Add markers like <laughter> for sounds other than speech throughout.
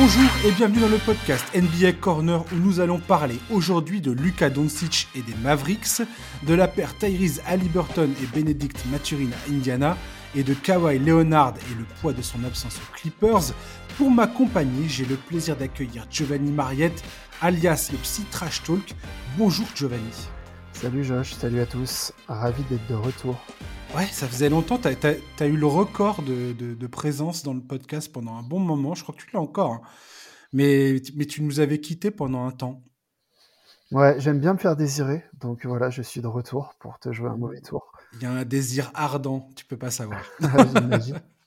Bonjour et bienvenue dans le podcast NBA Corner où nous allons parler aujourd'hui de Luka Doncic et des Mavericks, de la paire Tyrese Halliburton et Benedict Maturin à Indiana et de Kawhi Leonard et le poids de son absence aux Clippers. Pour m'accompagner, j'ai le plaisir d'accueillir Giovanni Mariette, alias le Psy Trash Talk. Bonjour Giovanni. Salut Josh, salut à tous, ravi d'être de retour. Ouais, ça faisait longtemps, tu as, eu le record de, présence dans le podcast pendant un bon moment, je crois que tu l'as encore, hein. mais, mais tu nous avais quittés pendant un temps. Ouais, j'aime bien me faire désirer, donc voilà, je suis de retour pour te jouer un mauvais tour. Il y a un désir ardent, tu peux pas savoir. <laughs>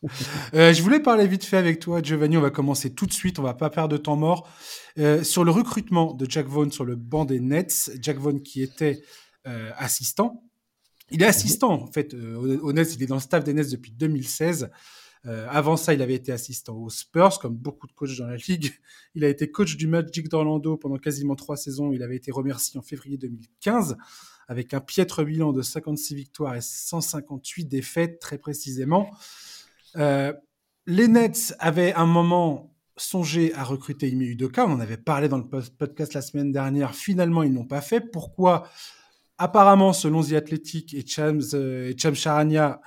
<laughs> euh, je voulais parler vite fait avec toi, Giovanni. On va commencer tout de suite. On va pas perdre de temps mort euh, sur le recrutement de Jack Vaughn sur le banc des Nets. Jack Vaughn qui était euh, assistant. Il est assistant en fait euh, aux Nets. Il est dans le staff des Nets depuis 2016. avant ça, il avait été assistant aux Spurs, comme beaucoup de coachs dans la ligue. <laughs> Il a été coach du Magic d'Orlando pendant quasiment trois saisons. Il avait été remercié en février 2015 avec un piètre bilan de 56 victoires et 158 défaites, très précisément. Euh, les Nets avaient un moment songé à recruter Ime Udoka. On en avait parlé dans le podcast la semaine dernière. Finalement, ils n'ont pas fait. Pourquoi Apparemment, selon The Athletic et Chams, euh, et Cham Charania,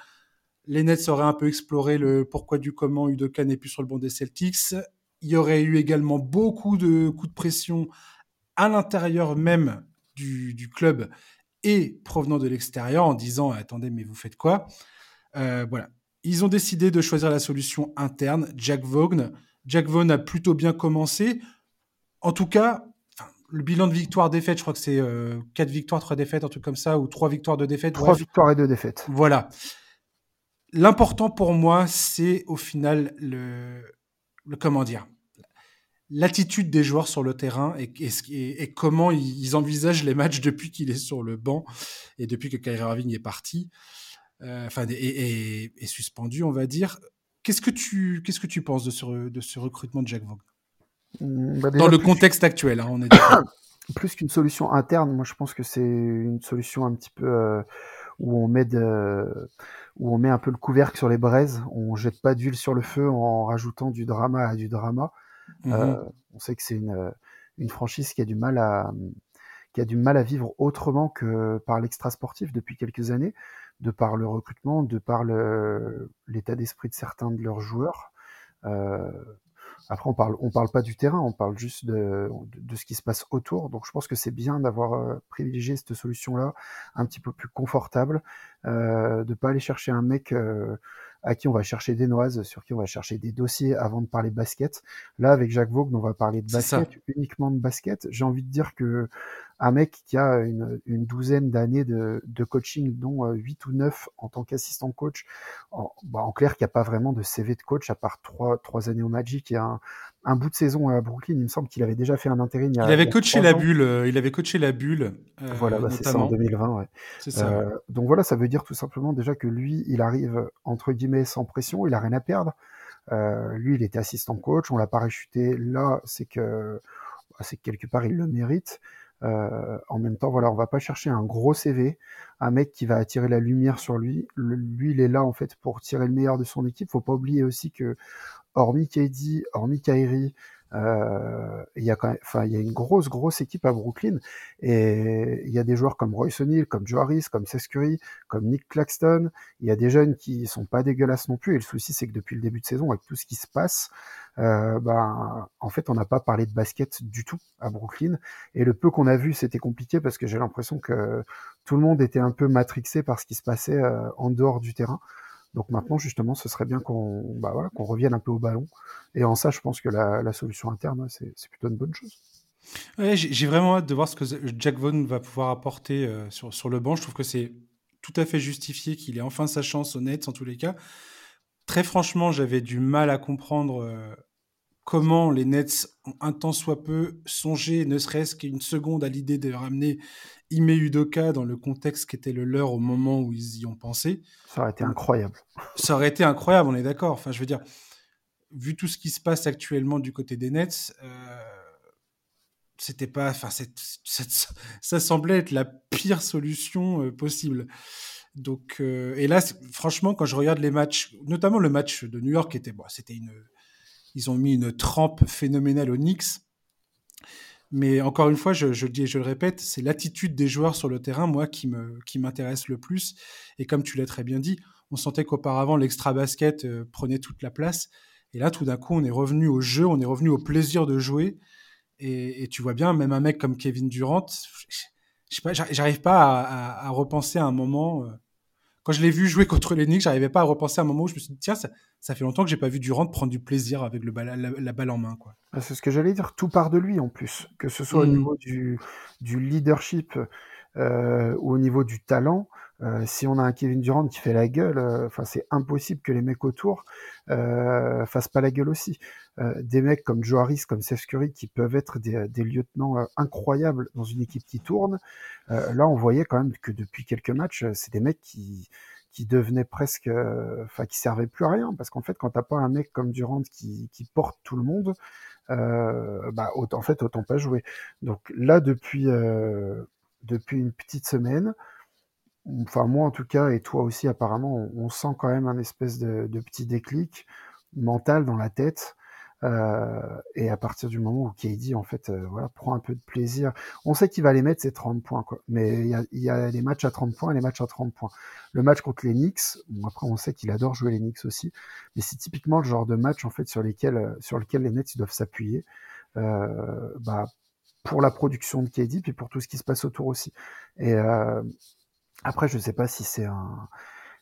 les Nets auraient un peu exploré le pourquoi du comment Udoka n'est plus sur le banc des Celtics. Il y aurait eu également beaucoup de coups de pression à l'intérieur même du, du club et provenant de l'extérieur en disant attendez mais vous faites quoi? Euh, Voilà, ils ont décidé de choisir la solution interne. Jack Vaughn, Jack Vaughn a plutôt bien commencé. En tout cas, le bilan de victoire-défaite, je crois que c'est euh, 4 victoires, 3 défaites, un truc comme ça, ou 3 victoires, 2 défaites. 3 victoires et 2 défaites. Voilà. L'important pour moi, c'est au final le, le comment dire, l'attitude des joueurs sur le terrain et, et, comment ils, envisagent les matchs <laughs> depuis qu'il est sur le banc et depuis que Kyrie Irving est parti, euh, enfin, et, est suspendu, on va dire. Qu'est-ce que tu, qu'est-ce que tu penses de ce, de ce recrutement de Jack Vaughn bah, Dans le contexte actuel, hein, on est <coughs> plus qu'une solution interne, moi je pense que c'est une solution un petit peu euh, où on met de, où on met un peu le couvercle sur les braises, on jette pas d'huile sur le feu en rajoutant du drama à du drama. Mmh euh, on sait que c'est une, euh, une, franchise qui a du mal à qui a du mal à vivre autrement que par l'extra sportif depuis quelques années, de par le recrutement, de par l'état d'esprit de certains de leurs joueurs. Euh, après, on parle, parle pas du terrain, on parle juste de, ce qui se passe autour. Donc, je pense que c'est bien d'avoir privilégié cette solution-là, un petit peu plus confortable, euh, de pas aller chercher un mec à qui on va chercher des noises, sur qui on va chercher des dossiers avant de parler basket. Là, avec Jacques Vaughan, on va parler de basket, uniquement de basket. J'ai envie de dire que un mec qui a une, douzaine d'années de, coaching, dont 8 euh, ou 9 en tant qu'assistant coach, en, bah, en clair, qui a pas vraiment de CV de coach à part trois, trois années au Magic et un, un bout de saison à Brooklyn. Il me semble qu'il avait déjà fait un intérim. Il, avait coaché la bulle. Euh, il avait coaché la bulle. Euh, voilà, bah, c'est ça en 2020. Ouais. Ça, euh, donc voilà, ça veut dire tout simplement déjà que lui, il arrive entre guillemets sans pression. Il a rien à perdre. lui, il était assistant coach. On l'a parachuté. Là, c'est que bah, c'est que quelque part il le mérite. en même temps, voilà, on va pas chercher un gros CV, un mec qui va attirer la lumière sur lui. lui, il est là en fait pour tirer le meilleur de son équipe. Faut pas oublier aussi que hormis KD, hormis Kyrie, euh, il y a enfin, il y a une grosse, grosse équipe à Brooklyn et il y a des joueurs comme Royce O'Neal, comme Joe Harris, comme Seth Curry, comme Nick Claxton. Il y a des jeunes qui sont pas dégueulasses non plus. Et le souci, c'est que depuis le début de saison, avec tout ce qui se passe, euh, ben, en fait, on n'a pas parlé de basket du tout à Brooklyn. Et le peu qu'on a vu, c'était compliqué parce que j'ai l'impression que tout le monde était un peu matrixé par ce qui se passait euh, en dehors du terrain. Donc maintenant, justement, ce serait bien qu'on bah voilà, revienne un peu au ballon. Et en ça, je pense que la, solution interne, c'est plutôt une bonne chose. Ouais, J'ai vraiment hâte de voir ce que Jack Vaughn va pouvoir apporter euh, sur, sur le banc. Je trouve que c'est tout à fait justifié qu'il ait enfin sa chance honnête, en tous les cas. Très franchement, j'avais du mal à comprendre euh, comment les Nets ont un temps soit peu songé, ne serait-ce qu'une seconde, à l'idée de ramener Ime Udoka dans le contexte qui était le leur au moment où ils y ont pensé. Ça aurait été incroyable. Ça aurait été incroyable, on est d'accord. Enfin, je veux dire, vu tout ce qui se passe actuellement du côté des Nets, euh, c'était pas, enfin, ça semblait être la pire solution euh, possible. Donc, euh, et là, franchement, quand je regarde les matchs, notamment le match de New York, était, bon, c'était une ils ont mis une trempe phénoménale au Knicks. Mais encore une fois, je, le dis et je le répète, c'est l'attitude des joueurs sur le terrain, moi, qui m'intéresse le plus. Et comme tu l'as très bien dit, on sentait qu'auparavant l'extra basket euh, prenait toute la place. Et là, tout d'un coup, on est revenu au jeu, on est revenu au plaisir de jouer. Et, tu vois bien, même un mec comme Kevin Durant, je pas, j'arrive pas à, repenser à un moment. Euh, quand je l'ai vu jouer contre les Knicks, j'arrivais pas à repenser à un moment où je me suis dit, tiens, ça, ça fait longtemps que j'ai pas vu Durant prendre du plaisir avec le la, balle en main. Quoi. Ah, c'est ce que j'allais dire, tout part de lui en plus, que ce soit au mmh. niveau du, du leadership euh, ou au niveau du talent. Euh, si on a un Kevin Durant qui fait la gueule, euh, enfin c'est impossible que les mecs autour euh, fassent pas la gueule aussi. Euh, des mecs comme Joe comme Seth qui peuvent être des, des lieutenants incroyables dans une équipe qui tourne. là, on voyait quand même que depuis quelques matchs, c'est des mecs qui qui devenaient presque, enfin qui servaient plus à rien, parce qu'en fait, quand t'as pas un mec comme Durant qui, qui porte tout le monde, bah en fait autant pas jouer. Donc là, depuis depuis une petite semaine, enfin moi en tout cas, et toi aussi apparemment, on, sent quand même un espèce de, de, petit déclic mental dans la tête. Euh, et à partir du moment où KD en fait euh, voilà, prend un peu de plaisir, on sait qu'il va les mettre ses 30 points quoi. Mais il y a, y a, les matchs à 30 points et les matchs à 30 points. Le match contre les Knicks, bon après on sait qu'il adore jouer les Knicks aussi, mais c'est typiquement le genre de match en fait sur lesquels sur lequel les Nets ils doivent s'appuyer. Euh, bah, pour la production de KD puis pour tout ce qui se passe autour aussi. Et euh, après, je ne sais pas si c'est un,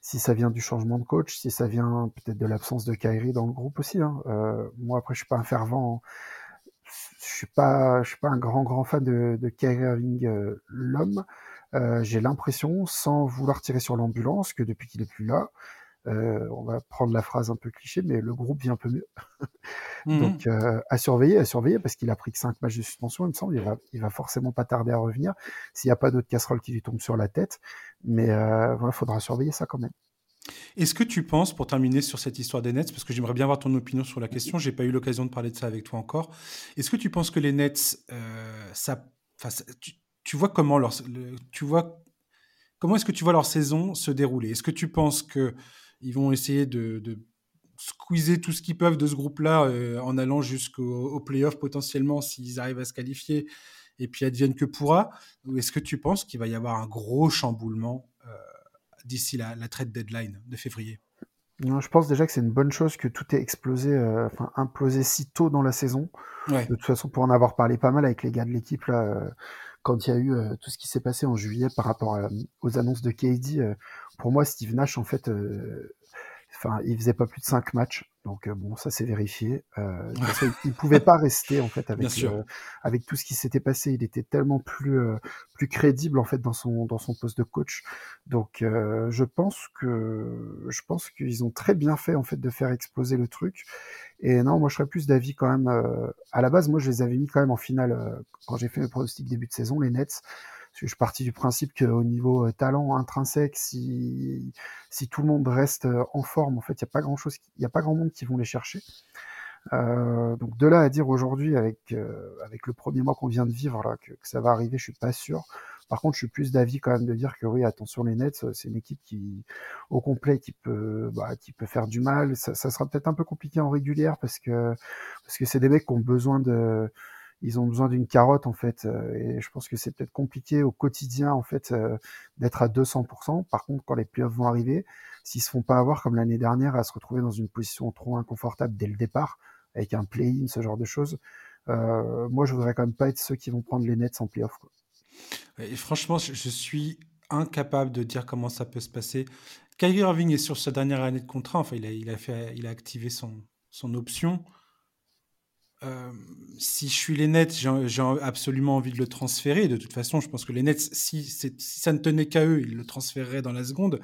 si ça vient du changement de coach, si ça vient peut-être de l'absence de Kyrie dans le groupe aussi. Hein. Euh, moi, après, je suis pas un fervent, je suis pas, je suis pas un grand grand fan de, de Kyrie Irving euh, l'homme. Euh, J'ai l'impression, sans vouloir tirer sur l'ambulance, que depuis qu'il est plus là, euh, on va prendre la phrase un peu cliché, mais le groupe vient un peu mieux. Mhm. Donc euh, à surveiller, à surveiller, parce qu'il a pris que 5 matchs de suspension, il me semble, il va, il va forcément pas tarder à revenir, s'il n'y a pas d'autres casseroles qui lui tombent sur la tête. Mais euh, voilà, faudra surveiller ça quand même. Est-ce que tu penses, pour terminer sur cette histoire des Nets, parce que j'aimerais bien avoir ton opinion sur la question, j'ai pas eu l'occasion de parler de ça avec toi encore, est-ce que tu penses que les Nets, euh, ça, tu, tu, vois comment leur, tu vois, comment est-ce que tu vois leur saison se dérouler? Est-ce que tu penses que ils vont essayer de, de squeezer tout ce qu'ils peuvent de ce groupe-là euh, en allant jusqu'au playoff potentiellement s'ils arrivent à se qualifier et puis advienne que pourra. Ou est-ce que tu penses qu'il va y avoir un gros chamboulement euh, d'ici la, la trade deadline de février? Non, je pense déjà que c'est une bonne chose que tout ait explosé, euh, enfin implosé si tôt dans la saison. De toute façon, pour en avoir parlé pas mal avec les gars de l'équipe là, quand il y a eu tout ce qui s'est passé en juillet par rapport aux annonces de KD, pour moi, Steve Nash, en fait, Enfin, il faisait pas plus de cinq matchs, donc bon, ça c'est vérifié. Euh, <laughs> il pouvait pas rester en fait avec euh, avec tout ce qui s'était passé. Il était tellement plus euh, plus crédible en fait dans son dans son poste de coach. Donc euh, je pense que je pense qu'ils ont très bien fait en fait de faire exploser le truc. Et non, moi je serais plus d'avis quand même. à la base, moi je les avais mis quand même en finale quand j'ai fait mes pronostics début de saison, les Nets je suis parti du principe qu'au niveau euh, talent intrinsèque, si, si tout le monde reste euh, en forme, en fait, il n'y a pas grand chose, il a pas grand monde qui vont les chercher. Euh, donc de là à dire aujourd'hui avec euh, avec le premier mois qu'on vient de vivre là que, ça va arriver, je suis pas sûr. Par contre, je suis plus d'avis quand même de dire que oui, attention les Nets, c'est une équipe qui au complet qui peut bah, qui peut faire du mal. Ça, ça sera peut-être un peu compliqué en régulière parce que parce que c'est des mecs qui ont besoin de ils ont besoin d'une carotte en fait euh, et je pense que c'est peut-être compliqué au quotidien en fait euh, d'être à 200%. Par contre, quand les playoffs vont arriver, s'ils se font pas avoir comme l'année dernière à se retrouver dans une position trop inconfortable dès le départ avec un play-in, ce genre de choses, euh, moi je voudrais quand même pas être ceux qui vont prendre les nets en playoff. Quoi. Et franchement, je suis incapable de dire comment ça peut se passer. Kyrie Irving est sur sa dernière année de contrat. Enfin, il a, activé son option. Euh, si je suis les Nets, j'ai absolument envie de le transférer. De toute façon, je pense que les Nets, si, si ça ne tenait qu'à eux, ils le transféreraient dans la seconde.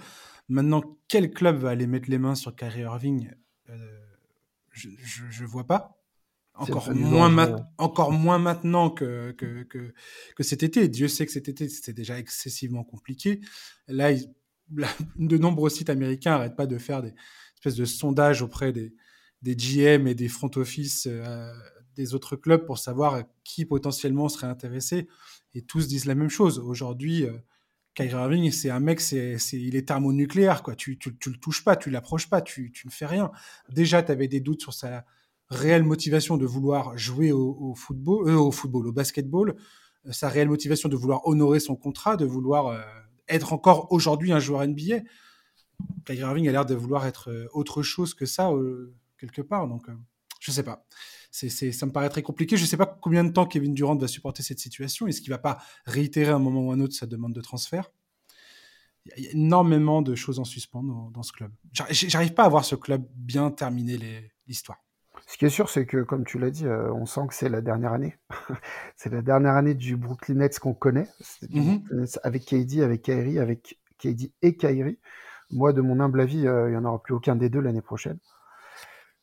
Maintenant, quel club va aller mettre les mains sur Kyrie Irving? Euh, Je ne vois pas. Encore moins, encore moins maintenant que, que, que, que, cet été. Dieu sait que cet été, c'était déjà excessivement compliqué. Là, <laughs> de nombreux sites américains n'arrêtent pas de faire des espèces de sondages auprès des, des GM et des front office euh, des autres clubs pour savoir qui potentiellement serait intéressé. Et tous disent la même chose. Aujourd'hui, euh, Kyrie Irving, c'est un mec, c'est, il est thermonucléaire. Quoi. Tu, tu, tu le touches pas, tu l'approches pas, tu, tu ne fais rien. Déjà, tu avais des doutes sur sa, réelle motivation de vouloir jouer au, football, au football, au basketball, sa réelle motivation de vouloir honorer son contrat, de vouloir être encore aujourd'hui un joueur NBA. Kyrie Irving a l'air de vouloir être autre chose que ça quelque part. Donc, je sais pas c'est, ça me paraît très compliqué. Je ne sais pas combien de temps Kevin Durant va supporter cette situation. Est-ce qu'il va pas réitérer à un moment ou un autre sa demande de transfert? Il y a énormément de choses en suspens dans, ce club. J'arrive pas à voir ce club bien terminer l'histoire. Ce qui est sûr, c'est que, comme tu l'as dit, euh, on sent que c'est la dernière année. <laughs> c'est la dernière année du Brooklyn Nets qu'on connaît, mm-hmm. avec KD, avec Kyrie, avec KD et Kyrie. Moi, de mon humble avis, euh, il n'y en aura plus aucun des deux l'année prochaine.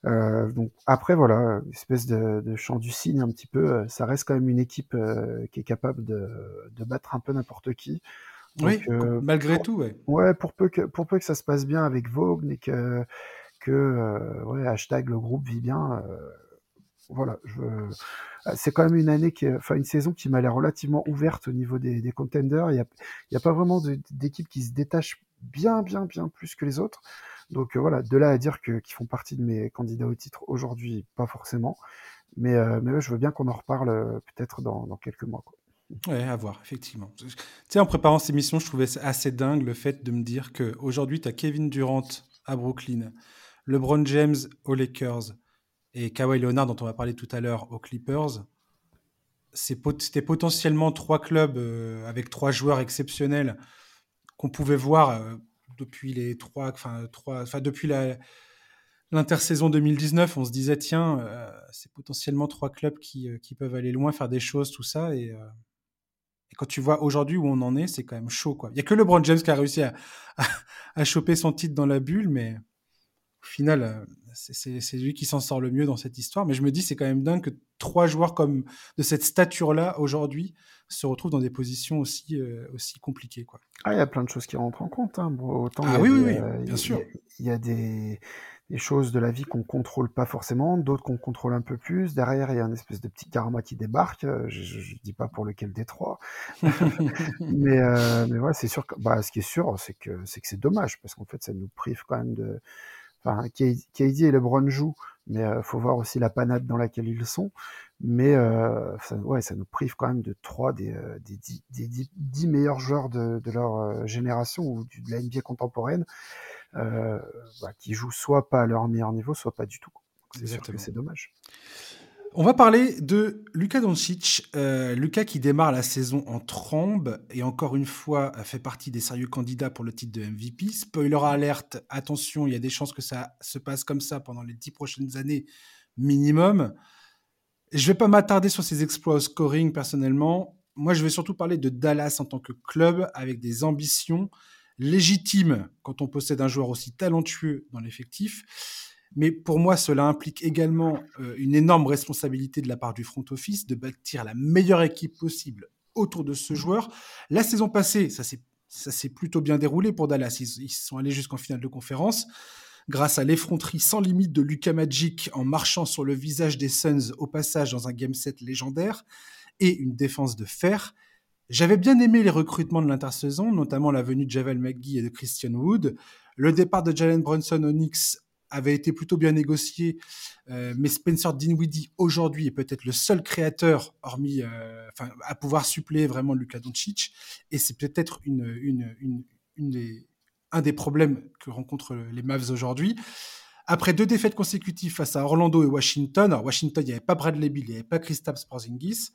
Euh, donc après voilà, espèce de, de chant du cygne un petit peu. Euh, ça reste quand même une équipe euh, qui est capable de, de battre un peu n'importe qui. oui, malgré tout, ouais. Ouais, pour peu que pour peu que ça se passe bien avec Vogue et que que ouais, hashtag le groupe vit bien. voilà, je, c'est quand même une année qui, enfin une saison qui m'a l'air relativement ouverte au niveau des, des contenders. Il y a, il y a pas vraiment d'équipe qui se détache bien, bien, bien plus que les autres. Donc euh, voilà, de là à dire qu'ils font partie de mes candidats au titre aujourd'hui, pas forcément. Mais, euh, mais je veux bien qu'on en reparle euh, peut-être dans, quelques mois. Quoi. Ouais, à voir, effectivement. Tu sais, en préparant cette émission, je trouvais assez dingue le fait de me dire qu'aujourd'hui, tu as Kevin Durant à Brooklyn, LeBron James aux Lakers et Kawhi Leonard, dont on va parler tout à l'heure, aux Clippers. C'était potentiellement trois clubs avec trois joueurs exceptionnels qu'on pouvait voir depuis les trois, enfin trois, enfin depuis la l'intersaison 2019, on se disait tiens, euh, c'est potentiellement trois clubs qui, euh, qui, peuvent aller loin, faire des choses, tout ça, et, euh, quand tu vois aujourd'hui où on en est, c'est quand même chaud quoi. Il y a que LeBron James qui a réussi à, <laughs> à, choper son titre dans la bulle, mais au final, c'est lui qui s'en sort le mieux dans cette histoire. Mais je me dis, c'est quand même dingue que trois joueurs comme de cette stature-là aujourd'hui se retrouvent dans des positions aussi, euh, aussi compliquées. Quoi. Ah, il y a plein de choses qui rentrent en compte. Hein. autant ah oui, oui, oui, euh, bien sûr. Il y, a des, des, choses de la vie qu'on contrôle pas forcément, d'autres qu'on contrôle un peu plus. Derrière, il y a un espèce de petit karma qui débarque. Euh, je ne dis pas pour lequel des trois. <laughs> mais, mais voilà, c'est sûr que bah, ce qui est sûr, c'est que c'est dommage parce qu'en fait, ça nous prive quand même de Enfin, KD et LeBron jouent, mais il faut voir aussi la panade dans laquelle ils sont. Mais euh, ça, ouais, ça nous prive quand même de trois des, euh, des, dix, des dix, meilleurs joueurs de, de leur euh, génération ou de la NBA contemporaine euh, bah, qui jouent soit pas à leur meilleur niveau, soit pas du tout. C'est sûr que c'est dommage. On va parler de Luka Doncic. Euh, qui démarre la saison en trombe et encore une fois fait partie des sérieux candidats pour le titre de MVP. Spoiler alerte, attention, il y a des chances que ça se passe comme ça pendant les dix prochaines années minimum. Je vais pas m'attarder sur ses exploits au scoring personnellement. Moi, je vais surtout parler de Dallas en tant que club avec des ambitions légitimes quand on possède un joueur aussi talentueux dans l'effectif mais pour moi, cela implique également euh, une énorme responsabilité de la part du front office de bâtir la meilleure équipe possible autour de ce joueur. La saison passée, ça s'est plutôt bien déroulé pour Dallas. Ils, sont allés jusqu'en finale de conférence grâce à l'effronterie sans limite de Luka Magic en marchant sur le visage des Suns au passage dans un game set légendaire et une défense de fer. J'avais bien aimé les recrutements de l'intersaison, notamment la venue de Javel McGee et de Christian Wood, le départ de Jalen Brunson au Knicks avait été plutôt bien négocié, euh, mais Spencer Dinwiddie aujourd'hui est peut-être le seul créateur, hormis, euh, à pouvoir suppléer vraiment Luka Doncic, et c'est peut-être une, une, une, une des, un des problèmes que rencontrent les Mavs aujourd'hui. Après deux défaites consécutives face à Orlando et Washington, alors Washington, il n'y avait pas Bradley Bill, il n'y avait pas Kristaps Porzingis.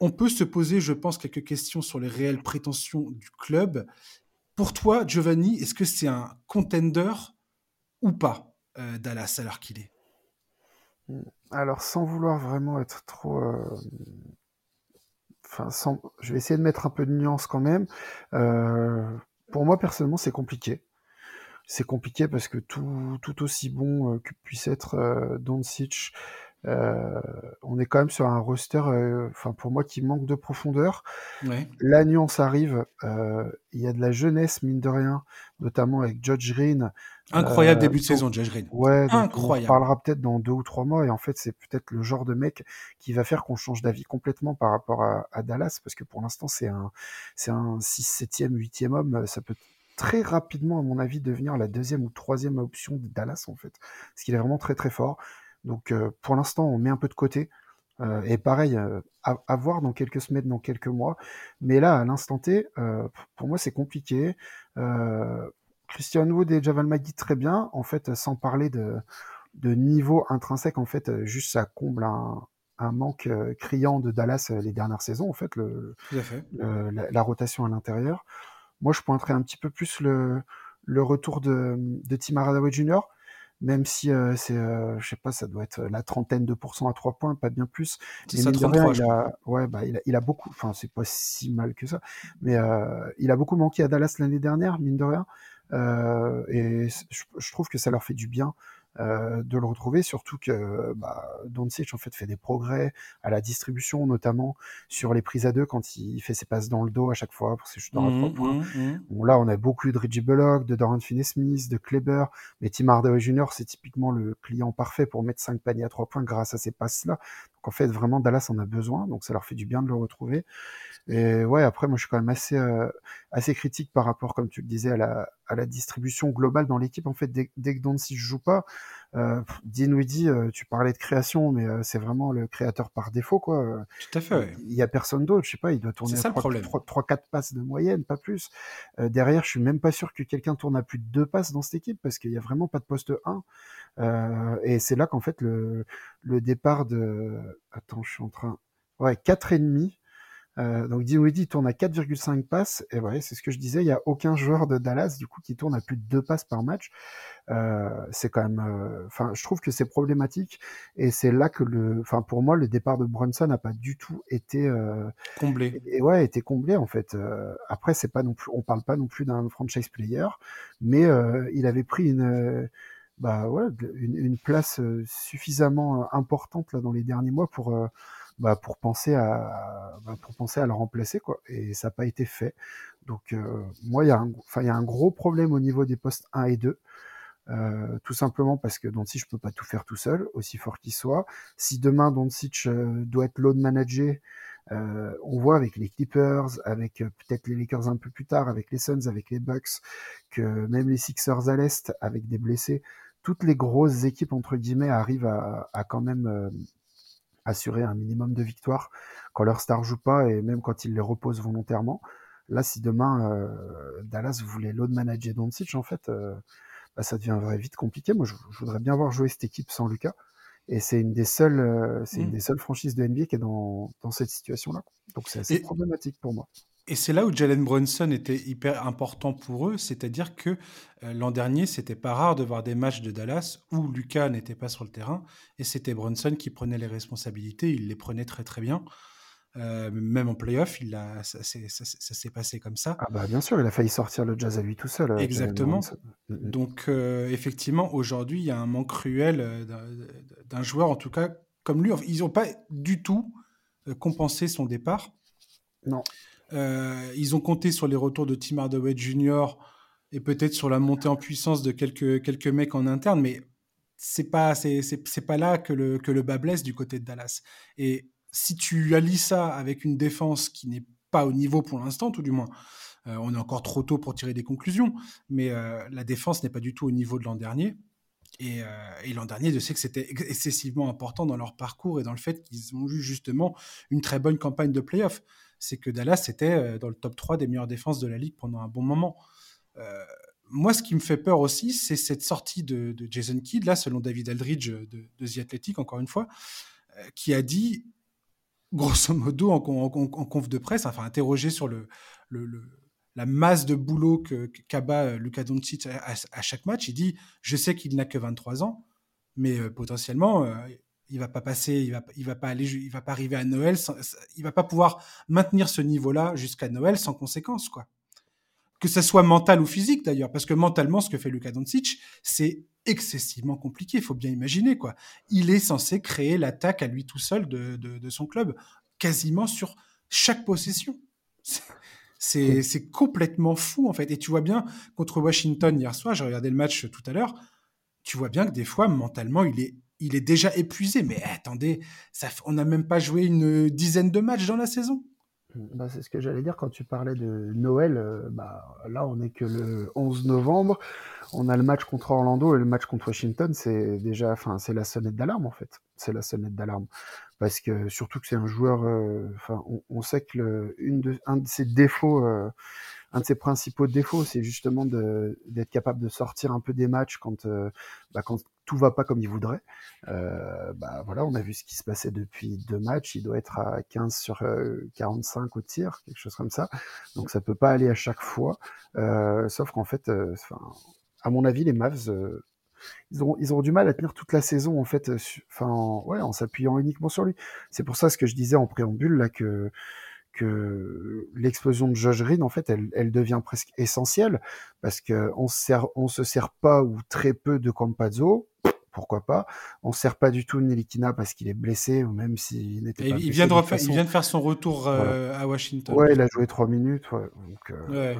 On peut se poser, je pense, quelques questions sur les réelles prétentions du club. Pour toi, Giovanni, est-ce que c'est un contender ou pas euh, Dallas à l'heure qu'il est Alors, sans vouloir vraiment être trop. Euh, enfin, sans... je vais essayer de mettre un peu de nuance quand même. Euh, pour moi, personnellement, c'est compliqué. C'est compliqué parce que tout, tout aussi bon que puisse être Doncic, euh, on est quand même sur un roster, euh, enfin pour moi, qui manque de profondeur. La nuance arrive. Euh, il y a de la jeunesse mine de rien, notamment avec Judge Green. Incroyable début de saison, Judge Green. Ouais, Incroyable. On parlera peut-être dans deux ou trois mois. Et en fait, c'est peut-être le genre de mec qui va faire qu'on change d'avis complètement par rapport à, Dallas, parce que pour l'instant, c'est un, c'est un 6, 7e, 8e homme. Ça peut très rapidement, à mon avis, devenir la deuxième ou troisième option de Dallas, en fait. Parce qu'il est vraiment très très fort. Donc pour l'instant, on met un peu de côté. et pareil, à, voir dans quelques semaines, dans quelques mois. Mais là, à l'instant T, pour moi, c'est compliqué. Christian Wood et Javal Magui très bien. En fait, sans parler de, de niveau intrinsèque, en fait, juste ça comble un, un manque criant de Dallas les dernières saisons, en fait, le, la, rotation à l'intérieur. Moi, je pointerais un petit peu plus le, le retour de, de Tim Hardaway Jr., même si c'est, je sais pas, ça doit être la trentaine de pourcents à trois points, pas bien plus. C'est ça, 33, il a, ouais, bah, il a, il a beaucoup, enfin, c'est pas si mal que ça, mais il a beaucoup manqué à Dallas l'année dernière, mine de rien. Euh, et je, je, trouve que ça leur fait du bien euh, de le retrouver, surtout que bah, Doncic en fait fait des progrès à la distribution, notamment sur les prises à deux quand il fait ses passes dans le dos à chaque fois pour ses chutes dans mmh, mmh, mmh. Bon, là, on a beaucoup de Reggie Bullock, de Dorian Finney-Smith, de Kleber, mais Tim Hardaway Jr. c'est typiquement le client parfait pour mettre 5 paniers à 3 points grâce à ces passes-là. Donc en fait, vraiment, Dallas en a besoin, donc ça leur fait du bien de le retrouver. Et ouais, après, moi, je suis quand même assez, euh, assez critique par rapport, comme tu le disais, à la, à la distribution globale dans l'équipe. En fait, dès, dès que Doncic joue pas, euh, Dinwiddie, euh, tu parlais de création, mais euh, c'est vraiment le créateur par défaut, quoi. Tout à fait. Il y a personne d'autre, je sais pas, il doit tourner 3-4 passes de moyenne, pas plus. Euh, derrière, je suis même pas sûr que quelqu'un tourne à plus de deux passes dans cette équipe parce qu'il y a vraiment pas de poste 1. Euh, et c'est là qu'en fait le, le départ de, attends, je suis en train, ouais, quatre et demi euh, donc Dinwiddie tourne à 4,5 passes et ouais, c'est ce que je disais, il y a aucun joueur de Dallas du coup qui tourne à plus de 2 passes par match. Euh, c'est quand même, euh, enfin, je trouve que c'est problématique et c'est là que le, enfin, pour moi, le départ de Brunson n'a pas du tout été euh, comblé. Et, ouais, été comblé en fait. Euh, après, c'est pas non plus, on parle pas non plus d'un franchise player, mais il avait pris une bah ouais, une, une place suffisamment importante là dans les derniers mois pour bah, pour penser à bah, pour penser à le remplacer quoi. Et ça n'a pas été fait. Donc euh, moi il y a un enfin il y a un gros problème au niveau des postes 1 et 2 euh, tout simplement parce que Doncic je peux pas tout faire tout seul aussi fort qu'il soit. Si demain Doncic euh, doit être load manager euh, on voit avec les Clippers, avec euh, peut-être les Lakers un peu plus tard, avec les Suns, avec les Bucks, que même les Sixers à l'Est, avec des blessés, toutes les grosses équipes, entre guillemets, arrivent à, à quand même euh, assurer un minimum de victoires quand leur star joue pas et même quand ils les reposent volontairement. Là, si demain euh, Dallas voulait load manager Doncic, en fait, euh, bah, ça deviendrait vite compliqué. Moi, je, voudrais bien voir jouer cette équipe sans Lucas. Et c'est une des seules, euh, c'est une des seules franchises de NBA qui est dans, dans cette situation-là. Donc c'est assez problématique pour moi. Et c'est là où Jalen Brunson était hyper important pour eux, c'est-à-dire que euh, l'an dernier, c'était pas rare de voir des matchs de Dallas où Lucas n'était pas sur le terrain et c'était Brunson qui prenait les responsabilités, il les prenait très très bien. Euh, même en playoff, il a, ça, s'est passé comme ça. Ah bah bien sûr, il a failli sortir le jazz à lui tout seul. Euh, Exactement. Mm, mm. Donc effectivement, aujourd'hui, il y a un manque cruel d'un joueur, en tout cas comme lui. Ils n'ont pas du tout compensé son départ. Non. Euh, ils ont compté sur les retours de Tim Hardaway Jr. et peut-être sur la montée en puissance de quelques, quelques mecs en interne, mais c'est pas c'est, pas là que le, que le bas blesse du côté de Dallas. Et si tu allies ça avec une défense qui n'est pas au niveau pour l'instant, tout du moins, euh, on est encore trop tôt pour tirer des conclusions, mais euh, la défense n'est pas du tout au niveau de l'an dernier. Et, et l'an dernier, je sais que c'était excessivement important dans leur parcours et dans le fait qu'ils ont eu justement une très bonne campagne de playoff c'est que Dallas était euh, dans le top 3 des meilleures défenses de la ligue pendant un bon moment. Euh, moi, ce qui me fait peur aussi, c'est cette sortie de, Jason Kidd, là, selon David Aldridge de, de The Athletic, encore une fois, euh, qui a dit, grosso modo, en, conf de presse, enfin, interrogé sur le, la masse de boulot qu'abat que, Luka Doncic à, chaque match, il dit Je sais qu'il n'a que 23 ans, mais potentiellement, il va pas passer, il va, il va pas aller, il va pas arriver à Noël, sans, il va pas pouvoir maintenir ce niveau-là jusqu'à Noël sans conséquence, quoi. Que ça soit mental ou physique d'ailleurs, parce que mentalement, ce que fait Luka Doncic, c'est excessivement compliqué. Il faut bien imaginer, quoi. Il est censé créer l'attaque à lui tout seul de, de, de son club, quasiment sur chaque possession. C'est complètement fou en fait. Et tu vois bien contre Washington hier soir, j'ai regardé le match tout à l'heure. Tu vois bien que des fois mentalement il est il est déjà épuisé. Mais attendez, ça, on n'a même pas joué une dizaine de matchs dans la saison. Bah, c'est ce que j'allais dire quand tu parlais de Noël. Euh, bah, là, on est que le 11 novembre. On a le match contre Orlando et le match contre Washington. C'est déjà, enfin, c'est la sonnette d'alarme en fait. C'est la sonnette d'alarme parce que surtout que c'est un joueur. Euh, enfin, on, sait que une de, un de ses défauts, euh, un de ses principaux défauts, c'est justement d'être capable de sortir un peu des matchs quand, bah, quand tout va pas comme il voudrait. Euh, bah voilà, on a vu ce qui se passait depuis deux matchs. Il doit être à 15 sur 45 euh, au tir, quelque chose comme ça. Donc ça peut pas aller à chaque fois. Euh, sauf qu'en fait, euh, à mon avis, les Mavs, euh, ils auront, ils du mal à tenir toute la saison en fait. Enfin, ouais, en s'appuyant uniquement sur lui. C'est pour ça ce que je disais en préambule là que que l'explosion de Josh Green, en fait, elle, elle devient presque essentielle parce que on se sert, on se sert pas ou très peu de Campazzo pourquoi pas. On sert pas du tout Nelikina parce qu'il est blessé, ou même s'il n'était pas il Vient de refaire, Il vient de faire son retour euh, à Washington. Ouais, il a joué trois minutes. Donc, euh,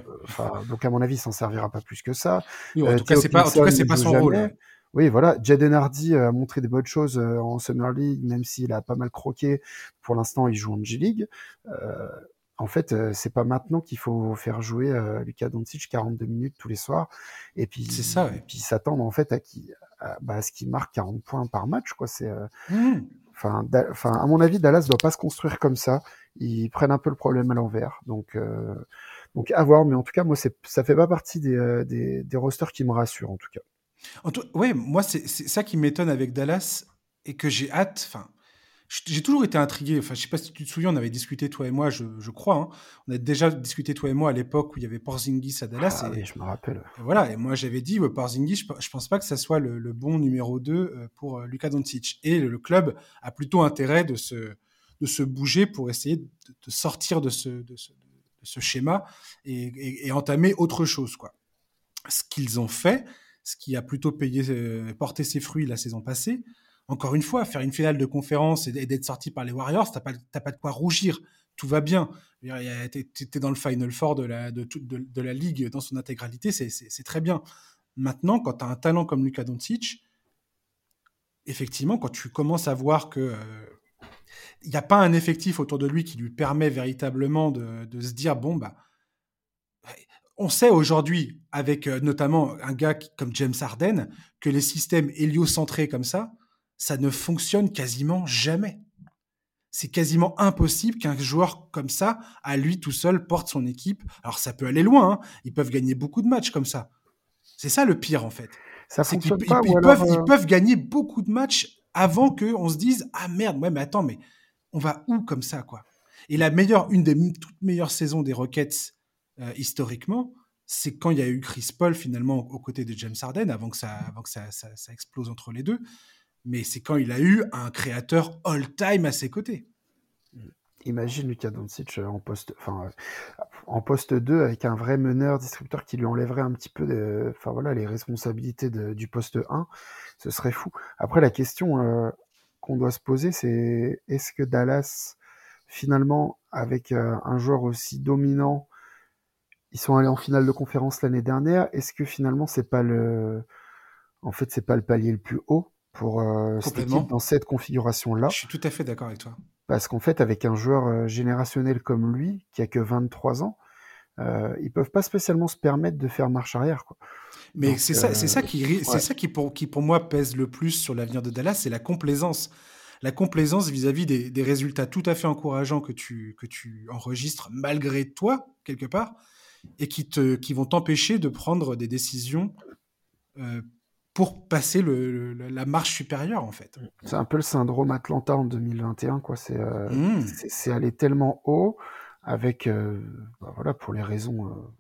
donc, à mon avis, il s'en servira pas plus que ça. en, euh, tout cas, c'est pas, en tout cas, c'est pas son rôle. Oui, voilà. Jaden Hardy a montré des bonnes choses en Summer League, même s'il a pas mal croqué. Pour l'instant, il joue en G-League. en fait, c'est pas maintenant qu'il faut faire jouer Lucas Doncic 42 minutes tous les soirs et puis c'est ça, et puis s'attendre en fait à qui bah, ce qui marque 40 points par match, quoi. C'est, euh, mmh. à mon avis, Dallas doit pas se construire comme ça. Ils prennent un peu le problème à l'envers, donc, euh, donc à voir. Mais en tout cas, moi, c'est, ça fait pas partie des, euh, des, des rosters qui me rassurent, en tout cas. En tout, ouais, moi, c'est, ça qui m'étonne avec Dallas et que j'ai hâte. Enfin, j'ai toujours été intrigué. Enfin, je sais pas si tu te souviens, on avait discuté toi et moi, je, je crois. Hein. On a déjà discuté toi et moi à l'époque où il y avait Porzingis à Dallas. Ah, et, je me rappelle. voilà. Et moi, j'avais dit, Porzingis, je, je, pense pas que ça soit le, le bon numéro 2 euh, pour euh, Luka Doncic. Et le, club a plutôt intérêt de se, de se bouger pour essayer de, de sortir de ce, de ce, de ce schéma et, et, et, entamer autre chose, quoi. Ce qu'ils ont fait, ce qui a plutôt payé, euh, porté ses fruits la saison passée, encore une fois, faire une finale de conférence et d'être sorti par les Warriors, t'as pas, pas de quoi rougir. Tout va bien. Tu es dans le Final Four de la, de, de, la ligue dans son intégralité, c'est très bien. Maintenant, quand tu as un talent comme Luka Doncic, effectivement, quand tu commences à voir que il n'y a pas un effectif autour de lui qui lui permet véritablement de, de se dire bon bah on sait aujourd'hui, avec euh, notamment un gars comme James Harden, que les systèmes héliocentrés comme ça, ça ne fonctionne quasiment jamais. C'est quasiment impossible qu'un joueur comme ça, à lui tout seul, porte son équipe. Alors ça peut aller loin, hein. ils peuvent gagner beaucoup de matchs comme ça. C'est ça le pire en fait. Ça fonctionne pas, ils, peuvent, ils, euh, peuvent, gagner beaucoup de matchs avant qu'on se dise ah merde, ouais mais attends mais on va où comme ça quoi? Et la meilleure, une des toutes meilleures saisons des Rockets euh, historiquement, c'est quand il y a eu Chris Paul finalement aux côtés de James Harden avant que ça, avant que ça, ça, explose entre les deux mais c'est quand il a eu un créateur all-time à ses côtés. Imagine Lucas Doncic en poste, enfin, en poste 2 avec un vrai meneur distributeur qui lui enlèverait un petit peu de, enfin voilà, les responsabilités du poste 1. Ce serait fou. Après, la question euh, qu'on doit se poser, c'est est-ce que Dallas, finalement, avec euh, un joueur aussi dominant, ils sont allés en finale de conférence l'année dernière. Est-ce que finalement, c'est pas le, en fait, c'est pas le palier le plus haut pour euh, cette équipe dans cette configuration-là? Je suis tout à fait d'accord avec toi. Parce qu'en fait, avec un joueur euh, générationnel comme lui, qui a que 23 ans, euh, ils peuvent pas spécialement se permettre de faire marche arrière. Quoi. Mais c'est ça, c'est ça qui, c'est ça qui pour, qui pour moi pèse le plus sur l'avenir de Dallas, c'est la complaisance. La complaisance vis-à-vis des, des, résultats tout à fait encourageants que tu, que tu enregistres malgré toi, quelque part, et qui, te, qui vont t'empêcher de prendre des décisions euh, pour passer le, la marche supérieure en fait. C'est un peu le syndrome Atlanta en 2021 quoi. C'est euh, mmh. c'est aller tellement haut avec euh, bah, voilà pour les raisons.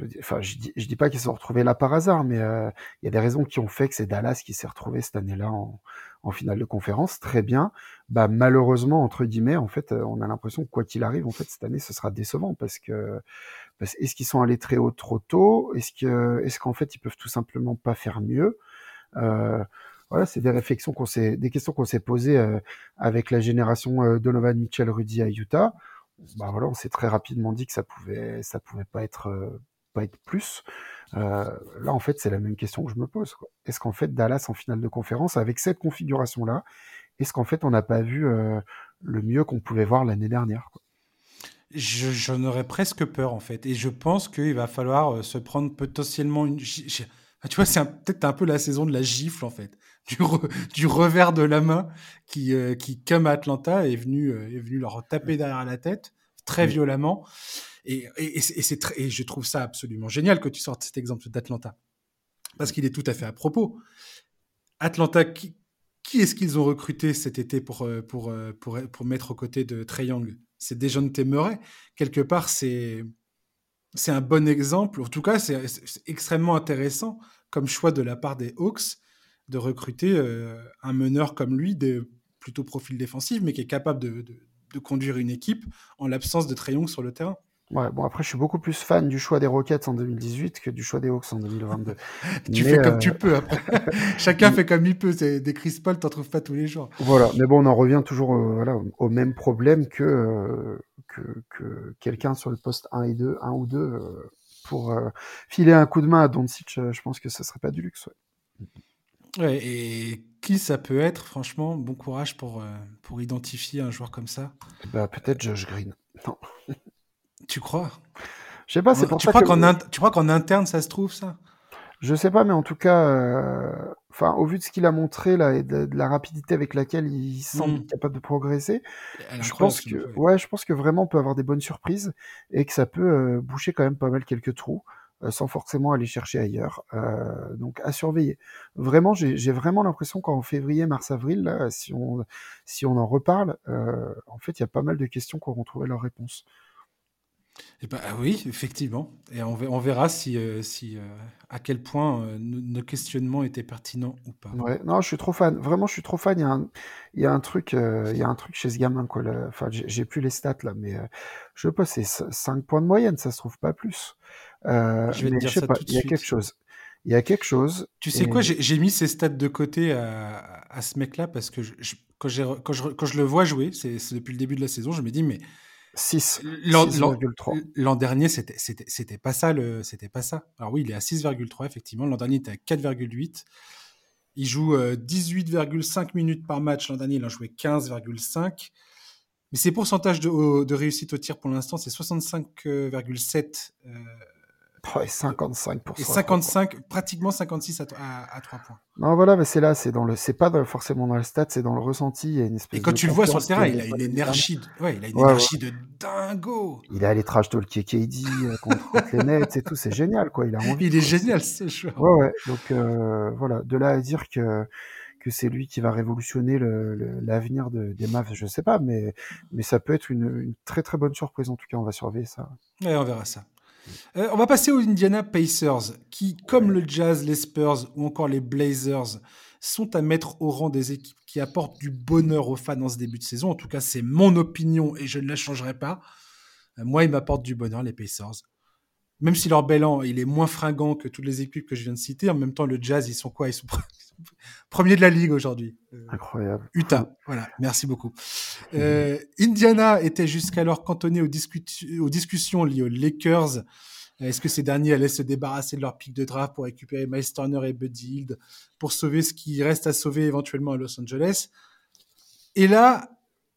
Euh, je, dis, enfin, je dis, je dis pas qu'ils se sont retrouvés là par hasard, mais il y a des raisons qui ont fait que c'est Dallas qui s'est retrouvé cette année-là en, en, finale de conférence. Très bien. Bah malheureusement entre guillemets, en fait, on a l'impression que quoi qu'il arrive, en fait, cette année, ce sera décevant parce que est-ce qu'ils sont allés très haut trop tôt? Est-ce que, est-ce qu'en fait ils peuvent tout simplement pas faire mieux? Euh, Voilà, c'est des réflexions qu'on s'est, des questions qu'on s'est posées euh, avec la génération euh, Donovan Mitchell, Rudy à Utah. Bah voilà, on s'est très rapidement dit que ça pouvait, ça pouvait pas être, euh, pas être plus. Euh, là, en fait, c'est la même question que je me pose. Est-ce qu'en fait Dallas en finale de conférence avec cette configuration-là, est-ce qu'en fait on n'a pas vu le mieux qu'on pouvait voir l'année dernière quoi? J'en aurais presque peur en fait. Et je pense qu'il va falloir se prendre potentiellement une. tu vois, c'est peut-être un peu la saison de la gifle en fait. <laughs> Du, du revers de la main qui, qui comme Atlanta, est venu, est venu leur taper derrière la tête très violemment. Et, je trouve ça absolument génial que tu sortes cet exemple d'Atlanta. Parce qu'il est tout à fait à propos. Atlanta, qui, est-ce qu'ils ont recruté cet été pour, euh, euh, pour, mettre aux côtés de Trey Young? C'est Dejounte Murray. Quelque part, c'est, un bon exemple. En tout cas, c'est, extrêmement intéressant comme choix de la part des Hawks de recruter euh, un meneur comme lui, de plutôt profil défensif, mais qui est capable de, conduire une équipe en l'absence de Trey Young sur le terrain. Ouais, bon après je suis beaucoup plus fan du choix des Rockets en 2018 que du choix des Hawks en 2022. <laughs> tu fais comme tu euh, peux après. <laughs> Chacun fait comme il peut. Des Chris Paul, t'en trouves pas tous les jours. Voilà, mais bon, on en revient toujours euh, voilà, au même problème que, euh, que, que quelqu'un sur le poste 1 et 2, 1 ou 2, pour filer un coup de main à Doncic, je pense que ça serait pas du luxe. Ouais. ouais. et qui ça peut être, franchement, bon courage pour, pour identifier un joueur comme ça? Bah peut-être Josh Green. Non. Tu crois? Je sais pas, c'est pour tu crois qu'en Tu crois qu'en interne, ça se trouve, ça? Je sais pas, mais en tout cas, euh, enfin, au vu de ce qu'il a montré là et de, la rapidité avec laquelle il semble hmm. capable de progresser, je pense que, ouais, je pense que vraiment on peut avoir des bonnes surprises et que ça peut euh, boucher quand même pas mal quelques trous euh, sans forcément aller chercher ailleurs. donc à surveiller. Vraiment, j'ai vraiment l'impression qu'en février, mars, avril, si on si on en reparle, en fait, il y a pas mal de questions qui auront trouvé leur réponse. Eh ben, oui, effectivement. Et on, verra si, euh, si, euh, à quel point euh, nos, questionnements étaient pertinents ou pas. Ouais, non, je suis trop fan. Vraiment, je suis trop fan. Il y a un, il y a un truc, il y a un truc chez ce gamin, quoi. Enfin, j'ai plus les stats là, mais je sais pas, c'est 5 points de moyenne, ça se trouve pas plus. je vais te dire ça pas, Il y a quelque chose. Il y a quelque chose. Tu sais quoi, j'ai mis ces stats de côté à, à ce mec-là parce que je, quand, quand, je, quand je le vois jouer, c'est depuis le début de la saison, je me dis, mais 6, L'an dernier, c'était pas ça. C'était pas ça. Alors oui, il est à 6,3 effectivement. L'an dernier, il était à 4,8. Il joue 18,5 euh, minutes par match. L'an dernier, il en jouait 15,5. Mais ses pourcentages de, de réussite au tir pour l'instant, c'est 65,7 <laughs> et 55 Et 55, pratiquement 56 à, à, 3 points. Non, voilà, mais c'est là, c'est dans le, c'est pas forcément dans le stat, c'est dans le ressenti. Il y a une espèce et quand tu le vois sur le terrain, il a une énergie, de, ouais, il a une énergie de dingo. Il est allé trash talk KD euh, contre, contre les Nets et tout, c'est génial, quoi. Il a envie. Il est génial, ce joueur. Ouais, ouais. Donc, euh, voilà. De là à dire que, que c'est lui qui va révolutionner l'avenir de, des Mavs, je sais pas, mais, mais ça peut être une, une, très très bonne surprise. En tout cas, on va surveiller ça. Ouais, on verra ça. Euh, on va passer aux Indiana Pacers, qui, comme le Jazz, les Spurs ou encore les Blazers, sont à mettre au rang des équipes qui apportent du bonheur aux fans en ce début de saison. En tout cas, c'est mon opinion et je ne la changerai pas. Euh, moi, ils m'apportent du bonheur, les Pacers même si leur bilan il est moins fringant que toutes les équipes que je viens de citer, en même temps le Jazz ils sont quoi? Ils sont <laughs> premiers de la ligue aujourd'hui. Euh, Incroyable. Utah, voilà, merci beaucoup. Euh, Indiana était jusqu'alors cantonné aux, aux, discussions liées aux Lakers. Est-ce que ces derniers allaient se débarrasser de leur pic de draft pour récupérer Miles Turner et Buddy Hield pour sauver ce qui reste à sauver éventuellement à Los Angeles? Et là,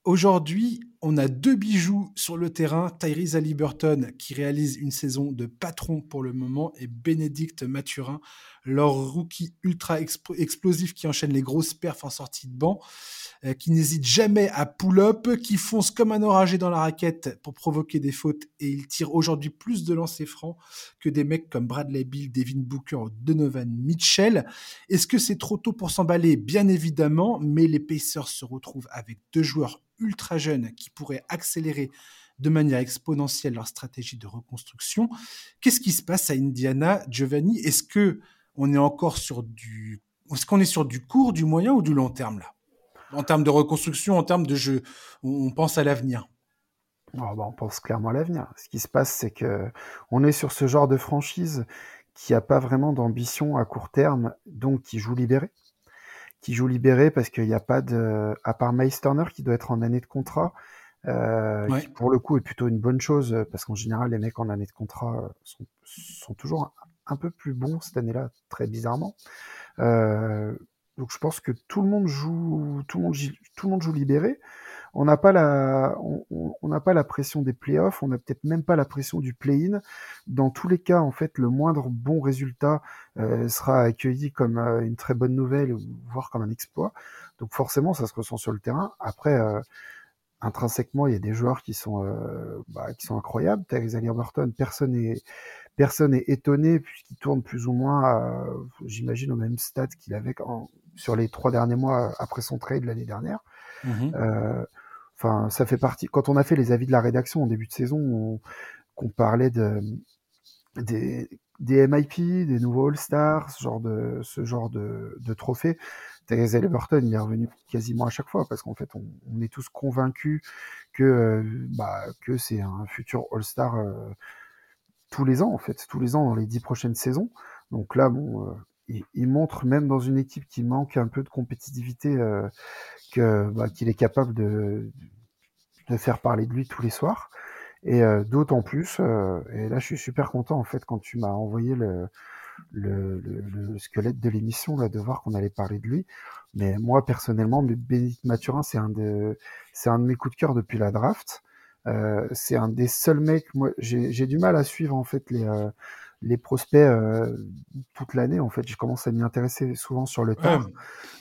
Aujourd'hui, on a deux bijoux sur le terrain. Tyrese Halliburton qui réalise une saison de patron pour le moment et Bénédicte Mathurin, leur rookie ultra explosif qui enchaîne les grosses perfs en sortie de banc. Euh, qui n'hésite jamais à pull-up, qui fonce comme un oragé dans la raquette pour provoquer des fautes et il tire aujourd'hui plus de lancers francs que des mecs comme Bradley Bill, Devin Booker ou Donovan Mitchell. Est-ce que c'est trop tôt pour s'emballer? Bien évidemment, mais les Pacers se retrouvent avec deux joueurs ultra jeunes qui pourraient accélérer de manière exponentielle leur stratégie de reconstruction. Qu'est-ce qui se passe à Indiana, Giovanni? Est-ce que on est encore sur du, est-ce qu'on est sur du court, du moyen ou du long terme là? En termes de reconstruction, en termes de jeu On pense à l'avenir. Bah, on pense clairement à l'avenir. Ce qui se passe, c'est que on est sur ce genre de franchise qui n'a pas vraiment d'ambition à court terme, donc qui joue libéré. Qui joue libéré parce qu'il n'y a pas de. À part Miles Turner qui doit être en année de contrat, euh, qui pour le coup est plutôt une bonne chose parce qu'en général, les mecs en année de contrat sont, sont toujours un peu plus bons cette année-là, très bizarrement. Euh, donc je pense que tout le monde joue, tout le monde, tout le monde joue libéré. On n'a pas la, on n'a pas la pression des playoffs, on n'a peut-être même pas la pression du play-in. Dans tous les cas, en fait, le moindre bon résultat euh, sera accueilli comme euh, une très bonne nouvelle, voire comme un exploit. Donc forcément, ça se ressent sur le terrain. Après, euh, intrinsèquement, il y a des joueurs qui sont, bah, qui sont incroyables. Tyrese Halliburton, personne n'est personne est étonné puisqu'il tourne plus ou moins, j'imagine, au même stade qu'il avait sur les trois derniers mois après son trade l'année dernière. Mmh enfin, ça fait partie. Quand on a fait les avis de la rédaction en début de saison, qu'on parlait de des, MIP, des nouveaux All-Stars, ce genre de ce genre de, Burton, est revenu quasiment à chaque fois parce qu'en fait, on, est tous convaincus que bah, que c'est un futur All-Star euh, tous les ans en fait, tous les ans dans les dix prochaines saisons. Donc là, bon, euh, il, montre même dans une équipe qui manque un peu de compétitivité euh, que bah, qu'il est capable de, de faire parler de lui tous les soirs. Et euh, d'autant plus, euh, et là je suis super content en fait quand tu m'as envoyé le, le, le, le, squelette de l'émission là de voir qu'on allait parler de lui. Mais moi personnellement, Bénédicte Mathurin, c'est un de c'est un de mes coups de cœur depuis la draft. C'est un des seuls mecs. Moi, j'ai du mal à suivre en fait les les prospects euh, toute l'année. En fait, je commence à m'y intéresser souvent sur le tard.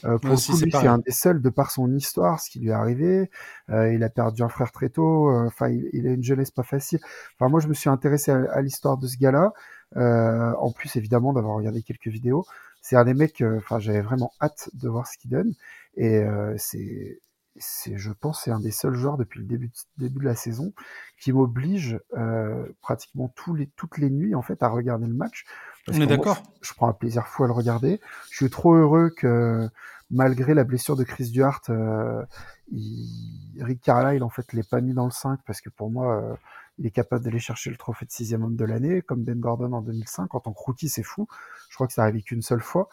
Euh, pour lui, c'est un des seuls de par son histoire, ce qui lui est arrivé. Euh, il a perdu un frère très tôt. Euh, enfin, il, il, a une jeunesse pas facile. Enfin, moi, je me suis intéressé à, à l'histoire de ce gars-là. en plus, évidemment, d'avoir regardé quelques vidéos. C'est un des mecs. Enfin, j'avais vraiment hâte de voir ce qu'il donne. Et c'est c'est, je pense, c'est un des seuls joueurs depuis le début de, début de la saison qui m'oblige euh, pratiquement tous les, toutes les nuits en fait à regarder le match. On est d'accord. Je, prends un plaisir fou à le regarder. Je suis trop heureux que malgré la blessure de Chris Duhart, euh, il, Rick Carlisle en fait l'ait pas mis dans le 5 parce que pour moi euh, il est capable d'aller chercher le trophée de sixième homme de l'année comme Ben Gordon en 2005 en tant que rookie c'est fou. Je crois que ça arrivé qu'une seule fois.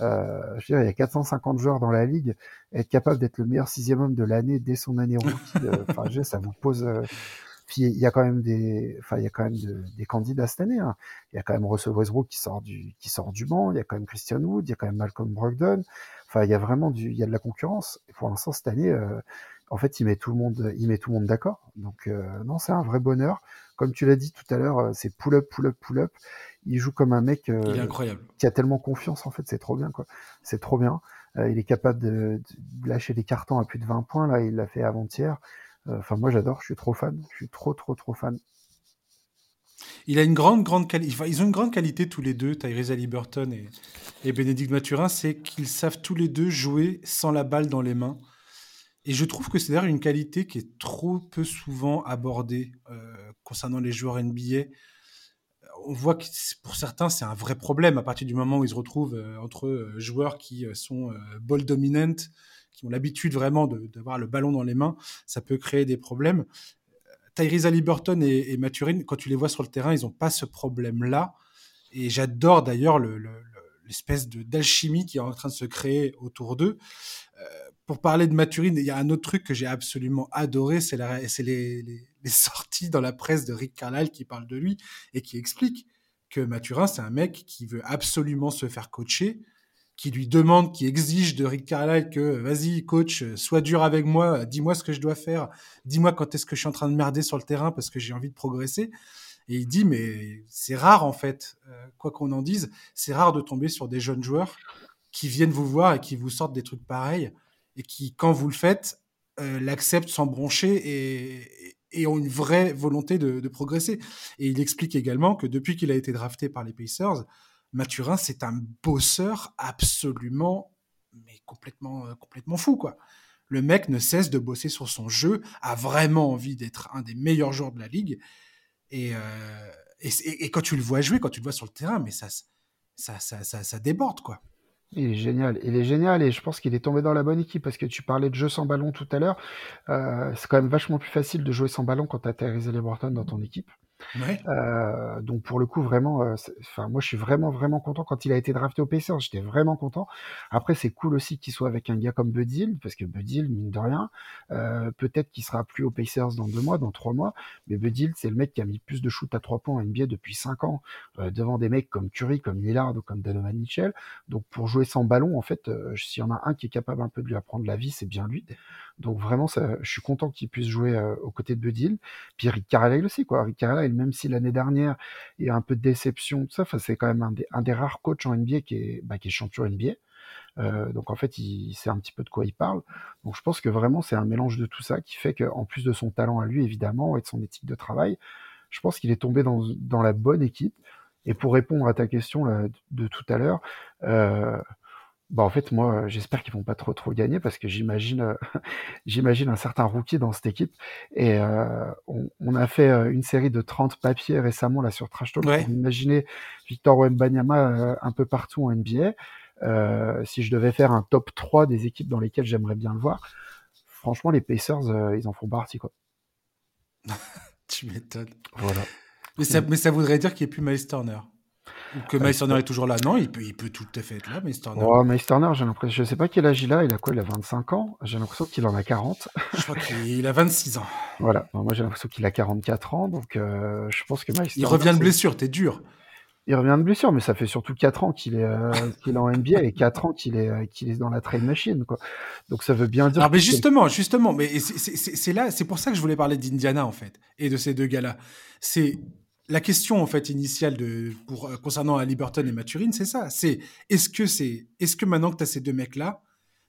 Euh, je veux dire, il y a 450 joueurs dans la ligue. Être capable d'être le meilleur sixième homme de l'année dès son année rookie, euh, enfin, ça vous pose. Euh, puis il y a quand même des, enfin il y a quand même de, des candidats cette année. Hein. Il y a quand même Russell Westbrook qui sort du qui sort du banc. Il y a quand même Christian Wood. Il y a quand même Malcolm Brogdon. Enfin il y a vraiment du, il y a de la concurrence. Et pour l'instant cette année, euh, en fait il met tout le monde, il met tout le monde d'accord. Donc euh, non c'est un vrai bonheur. Comme tu l'as dit tout à l'heure, c'est pull up, pull up, pull up il joue comme un mec euh, incroyable. qui a tellement confiance en fait, c'est trop bien quoi. C'est trop bien. Euh, il est capable de, de, lâcher des cartons à plus de 20 points là, il l'a fait avant-hier. Euh, enfin moi j'adore, je suis trop fan, je suis trop trop trop fan. Il a une grande ils ont une grande qualité tous les deux, Tyrese Halliburton et, et Bénédicte Mathurin, c'est qu'ils savent tous les deux jouer sans la balle dans les mains. Et je trouve que c'est d'ailleurs une qualité qui est trop peu souvent abordée euh, concernant les joueurs NBA on voit que pour certains, c'est un vrai problème à partir du moment où ils se retrouvent euh, entre euh, joueurs qui sont ball dominant, qui ont l'habitude vraiment d'avoir le ballon dans les mains, ça peut créer des problèmes. Tyrese Halliburton et, et Maturin, quand tu les vois sur le terrain, ils n'ont pas ce problème-là. Et j'adore d'ailleurs l'espèce d'alchimie qui est en train de se créer autour d'eux. Pour parler de Maturin, il y a un autre truc que j'ai absolument adoré, c'est les, les, les sorties dans la presse de Rick Carlisle qui parle de lui et qui explique que Mathurin, c'est un mec qui veut absolument se faire coacher, qui lui demande, qui exige de Rick Carlisle que vas-y coach, sois dur avec moi, dis-moi ce que je dois faire, dis-moi quand est-ce que je suis en train de merder sur le terrain parce que j'ai envie de progresser. Et il dit mais c'est rare en fait, euh, quoi qu'on en dise, c'est rare de tomber sur des jeunes joueurs qui viennent vous voir et qui vous sortent des trucs pareils et qui quand vous le faites euh, l'acceptent sans broncher et, et ont une vraie volonté de, progresser. Et il explique également que depuis qu'il a été drafté par les Pacers, Mathurin, c'est un bosseur absolument, mais complètement, euh, complètement fou, quoi. Le mec ne cesse de bosser sur son jeu, a vraiment envie d'être un des meilleurs joueurs de la ligue. Et, euh, quand tu le vois jouer, quand tu le vois sur le terrain, mais ça, ça, ça, ça, ça déborde, quoi. Il est génial, il est génial et je pense qu'il est tombé dans la bonne équipe parce que tu parlais de jeu sans ballon tout à l'heure. Euh, c'est quand même vachement plus facile de jouer sans ballon quand tu as Tyrese Liberton dans ton équipe. Euh, donc pour le coup, vraiment, euh, enfin moi je suis vraiment vraiment content quand il a été drafté au Pacers, j'étais vraiment content. Après c'est cool aussi qu'il soit avec un gars comme Bud parce que Bud mine de rien, euh, peut-être qu'il sera plus au Pacers dans deux mois, dans trois mois, mais Bud c'est le mec qui a mis plus de shoot à trois points en NBA depuis cinq ans, devant des mecs comme Curry, comme Lillard ou comme Donovan Mitchell. Donc pour jouer sans ballon, en fait, s'il y en a un qui est capable un peu de lui apprendre la vie, c'est bien lui. Donc vraiment, ça, je suis content qu'il puisse jouer euh, aux côtés de Budil. Puis Rick Carlisle aussi, quoi. Rick même si l'année dernière, il y a un peu de déception, tout ça, c'est quand même un des, rares coachs en NBA qui est, bah, qui champion NBA. Euh, donc en fait, il, sait un petit peu de quoi il parle. Donc je pense que vraiment, c'est un mélange de tout ça qui fait qu'en plus de son talent à lui, évidemment, et de son éthique de travail, je pense qu'il est tombé dans, la bonne équipe. Et pour répondre à ta question de, tout à l'heure, euh, bah, en fait, moi, j'espère qu'ils vont pas trop trop gagner parce que j'imagine, euh, <laughs> j'imagine un certain rookie dans cette équipe. Et euh, on, a fait euh, une série de 30 papiers récemment là sur Trash Talk pour imaginer Victor Wembanyama un peu partout en NBA. si je devais faire un top 3 des équipes dans lesquelles j'aimerais bien le voir, franchement, les Pacers, ils en font partie quoi. <laughs> tu m'étonnes. Voilà. Mais ça, mais ça voudrait dire qu'il n'y ait plus Miles Turner. Que Miles Turner est toujours là. Non, il peut, il peut tout à fait être là, Miles Turner. Oh, Miles Turner, j'ai l'impression. Je sais pas quel âge il a. Il a quoi Il a 25 ans? J'ai l'impression qu'il en a 40. Je crois qu'il a 26 ans. <laughs> Voilà. moi, j'ai l'impression qu'il a 44 ans. Donc, euh, je pense que Miles Il revient de blessure. T'es dur. Il revient de blessure, mais ça fait surtout 4 ans qu'il est, euh, est en NBA et 4 ans qu'il est, euh, qu'il est dans la trade machine, quoi. Donc ça veut bien dire. Mais justement, justement, mais c'est là, c'est pour ça que je voulais parler d'Indiana, en fait, et de ces deux gars-là. C'est la question en fait initiale pour euh, concernant Liberton et Maturine, c'est ça. C'est est-ce que c'est est-ce que maintenant que tu as ces deux mecs là,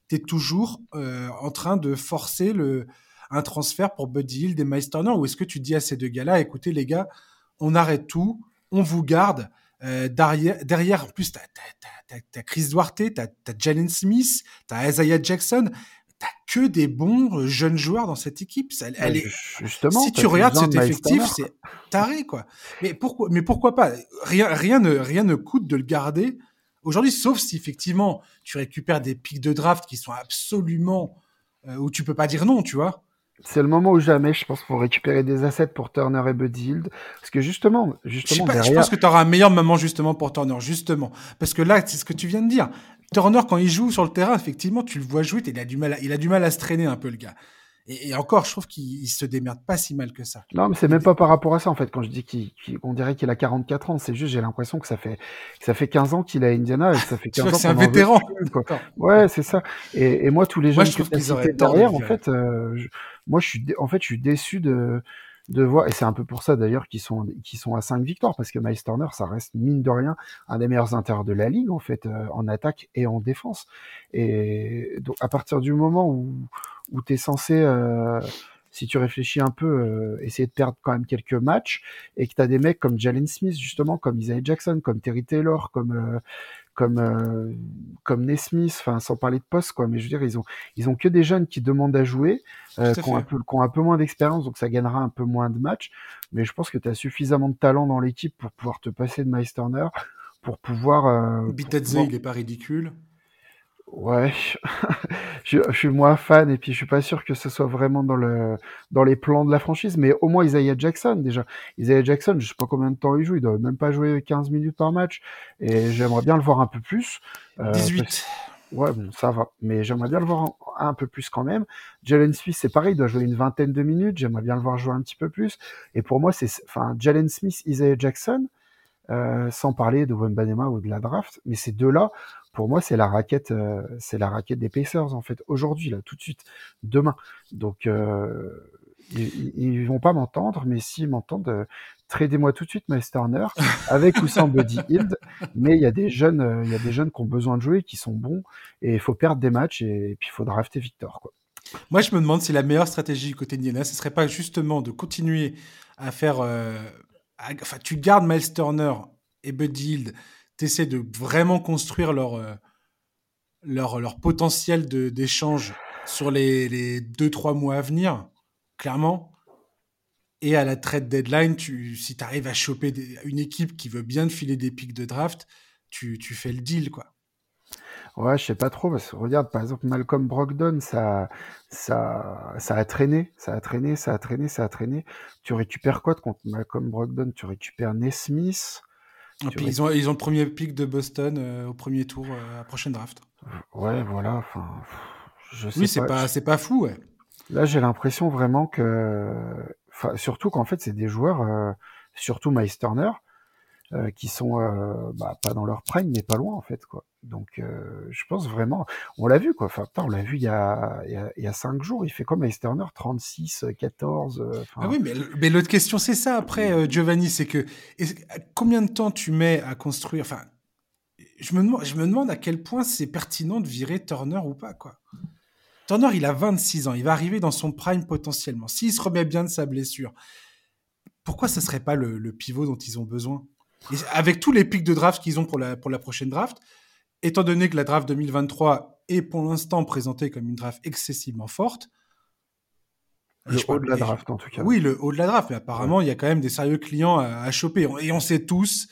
tu es toujours euh, en train de forcer le un transfert pour Buddy Hill des Miles Turner ou est-ce que tu dis à ces deux gars-là, écoutez les gars, on arrête tout, on vous garde euh, derrière, derrière, en plus, tu as, Chris Duarte, tu as, Jalen Smith, tu as Isaiah Jackson t'as que des bons euh, jeunes joueurs dans cette équipe. elle est... Justement, si tu regardes cet effectif, c'est taré, quoi. Mais pourquoi, mais pourquoi pas? Rien, rien, ne, rien ne coûte de le garder aujourd'hui, sauf si effectivement tu récupères des pics de draft qui sont absolument euh, où tu peux pas dire non, tu vois. C'est le moment où jamais, je pense, pour récupérer des assets pour Turner et Buddy Hield. Parce que justement, justement je, derrière... je pense que tu auras un meilleur moment justement pour Turner, justement. Parce que là, c'est ce que tu viens de dire. Turner, quand il joue sur le terrain, effectivement, tu le vois jouer, il a du mal, à, il a du mal à se traîner un peu, le gars. Et, encore, je trouve qu'il se démerde pas si mal que ça. Non, mais c'est même pas par rapport à ça, en fait. Quand je dis qu'on dirait qu'il a 44 ans, c'est juste, j'ai l'impression que ça fait, que ça fait 15 ans qu'il est à Indiana et ça fait <laughs> 15 ans. c'est un vétéran. Ouais, c'est ça. Et, moi, tous les jeunes qui sont derrière, en fait, euh, moi, je suis, en fait, je suis déçu de, de voir, et c'est un peu pour ça d'ailleurs qu'ils sont, qui sont à 5 victoires, parce que Miles Turner, ça reste mine de rien un des meilleurs intérieurs de la ligue, en fait, euh, en attaque et en défense. Et donc, à partir du moment où, où tu es censé, euh, si tu réfléchis un peu, euh, essayer de perdre quand même quelques matchs, et que tu as des mecs comme Jalen Smith, justement, comme Isaiah Jackson, comme Terry Taylor, comme, comme euh, comme Nesmith, enfin sans parler de poste quoi, mais je veux dire ils ont ils ont que des jeunes qui demandent à jouer, euh, qui, ont un peu, qui ont un peu moins d'expérience, donc ça gagnera un peu moins de matchs. Mais je pense que tu as suffisamment de talent dans l'équipe pour pouvoir te passer de Miles Turner, pour pouvoir. Euh, il est pas ridicule. Ouais, <laughs> je, je, suis moins fan et puis je suis pas sûr que ce soit vraiment dans le dans les plans de la franchise, mais au moins Isaiah Jackson déjà. Isaiah Jackson, je sais pas combien de temps il joue, il doit même pas jouer 15 minutes par match et j'aimerais bien le voir un peu plus. 18. Euh, ouais, bon, ça va, mais j'aimerais bien le voir un, peu plus quand même. Jalen Smith, c'est pareil, il doit jouer une vingtaine de minutes, j'aimerais bien le voir jouer un petit peu plus. Et pour moi, c'est enfin Jalen Smith, Isaiah Jackson, euh, sans parler de Wembanema ou de la draft, mais ces deux-là, pour moi, c'est la raquette, euh, c'est la raquette des Pacers en fait. Aujourd'hui, là, tout de suite, demain. Donc, euh, ils, ils, vont pas m'entendre, mais s'ils m'entendent, euh, tradez-moi tout de suite Miles Turner avec ou sans Buddy Hield. Mais il y a des jeunes, il y a des jeunes qui ont besoin de jouer, qui sont bons, et il faut perdre des matchs et, puis il faut drafter Victor. Moi, je me demande si la meilleure stratégie du côté d'Indiana, ce serait pas justement de continuer à faire. enfin, tu gardes Miles Turner et Buddy Hield tu de vraiment construire leur, euh, leur, leur potentiel d'échange sur les, 2-3 mois à venir, clairement. Et à la trade deadline, tu, si tu arrives à choper une équipe qui veut bien te filer des pics de draft, tu, tu fais le deal, quoi. Ouais, je sais pas trop, parce regarde, par exemple, Malcolm Brogdon, ça, ça, ça a traîné, ça a traîné, ça a traîné, ça a traîné. Tu récupères quoi contre Malcolm Brogdon? Tu récupères Nesmith. Et puis ils, ont, ils ont le premier pick de Boston euh, au premier tour euh, à prochaine draft. Ouais, voilà. Enfin, je sais oui, c'est pas, c'est pas fou, ouais. Là, j'ai l'impression vraiment que, surtout qu'en fait, c'est des joueurs, euh, surtout Miles Turner, euh, qui sont euh, bah, pas dans leur prime, mais pas loin en fait quoi. Donc euh, je pense vraiment, on l'a vu quoi. Enfin, on l'a vu il y a il y a, cinq jours. Il fait comme Miles Turner, 36, 14. Ah oui, mais, mais l'autre question c'est ça après Giovanni, c'est que combien de temps tu mets à construire Enfin, je me demande, je me demande à quel point c'est pertinent de virer Turner ou pas quoi. Turner, il a 26 ans, il va arriver dans son prime potentiellement. S'il se remet bien de sa blessure, pourquoi ce serait pas le, le pivot dont ils ont besoin? Avec tous les pics de draft qu'ils ont pour la, pour la prochaine draft, étant donné que la draft 2023 est pour l'instant présentée comme une draft excessivement forte. Le haut de la draft, en tout cas. Oui, le haut de la draft, mais apparemment, il y a quand même des sérieux clients à, choper. Et on sait tous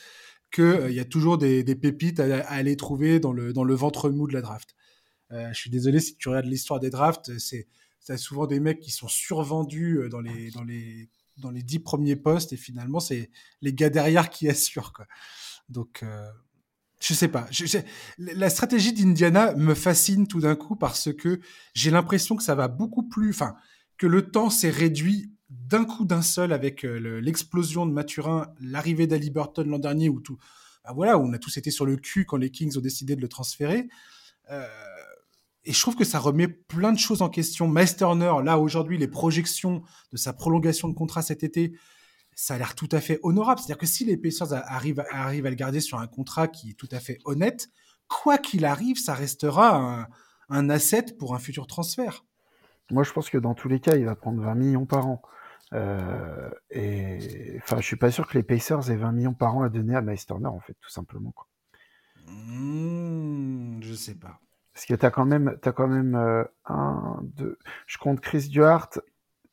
qu'il euh, y a toujours des, pépites à, aller trouver dans le, dans le ventre mou de la draft. Euh, je suis désolé si tu regardes l'histoire des drafts, c'est souvent des mecs qui sont survendus euh, dans les, dans les dans les dix premiers postes et finalement c'est les gars derrière qui assurent quoi. Donc euh, je sais pas. la stratégie d'Indiana me fascine tout d'un coup parce que j'ai l'impression que ça va beaucoup plus, enfin que le temps s'est réduit d'un coup d'un seul avec euh, l'explosion de Maturin, l'arrivée d'Ali Burton l'an dernier où tout, bah voilà, on a tous été sur le cul quand les Kings ont décidé de le transférer. Euh, et je trouve que ça remet plein de choses en question. Miles Turner, là aujourd'hui, les projections de sa prolongation de contrat cet été, ça a l'air tout à fait honorable. C'est-à-dire que si les Pacers arrivent, arrivent à le garder sur un contrat qui est tout à fait honnête, quoi qu'il arrive, ça restera un, asset pour un futur transfert. Moi, je pense que dans tous les cas, il va prendre 20 millions par an. Euh, et enfin, je suis pas sûr que les Pacers aient 20 millions par an à donner à Miles Turner, en fait, tout simplement. Quoi. Hmm, je sais pas. Parce que tu as quand même, as quand même euh, un, deux. Je compte Chris Duhart.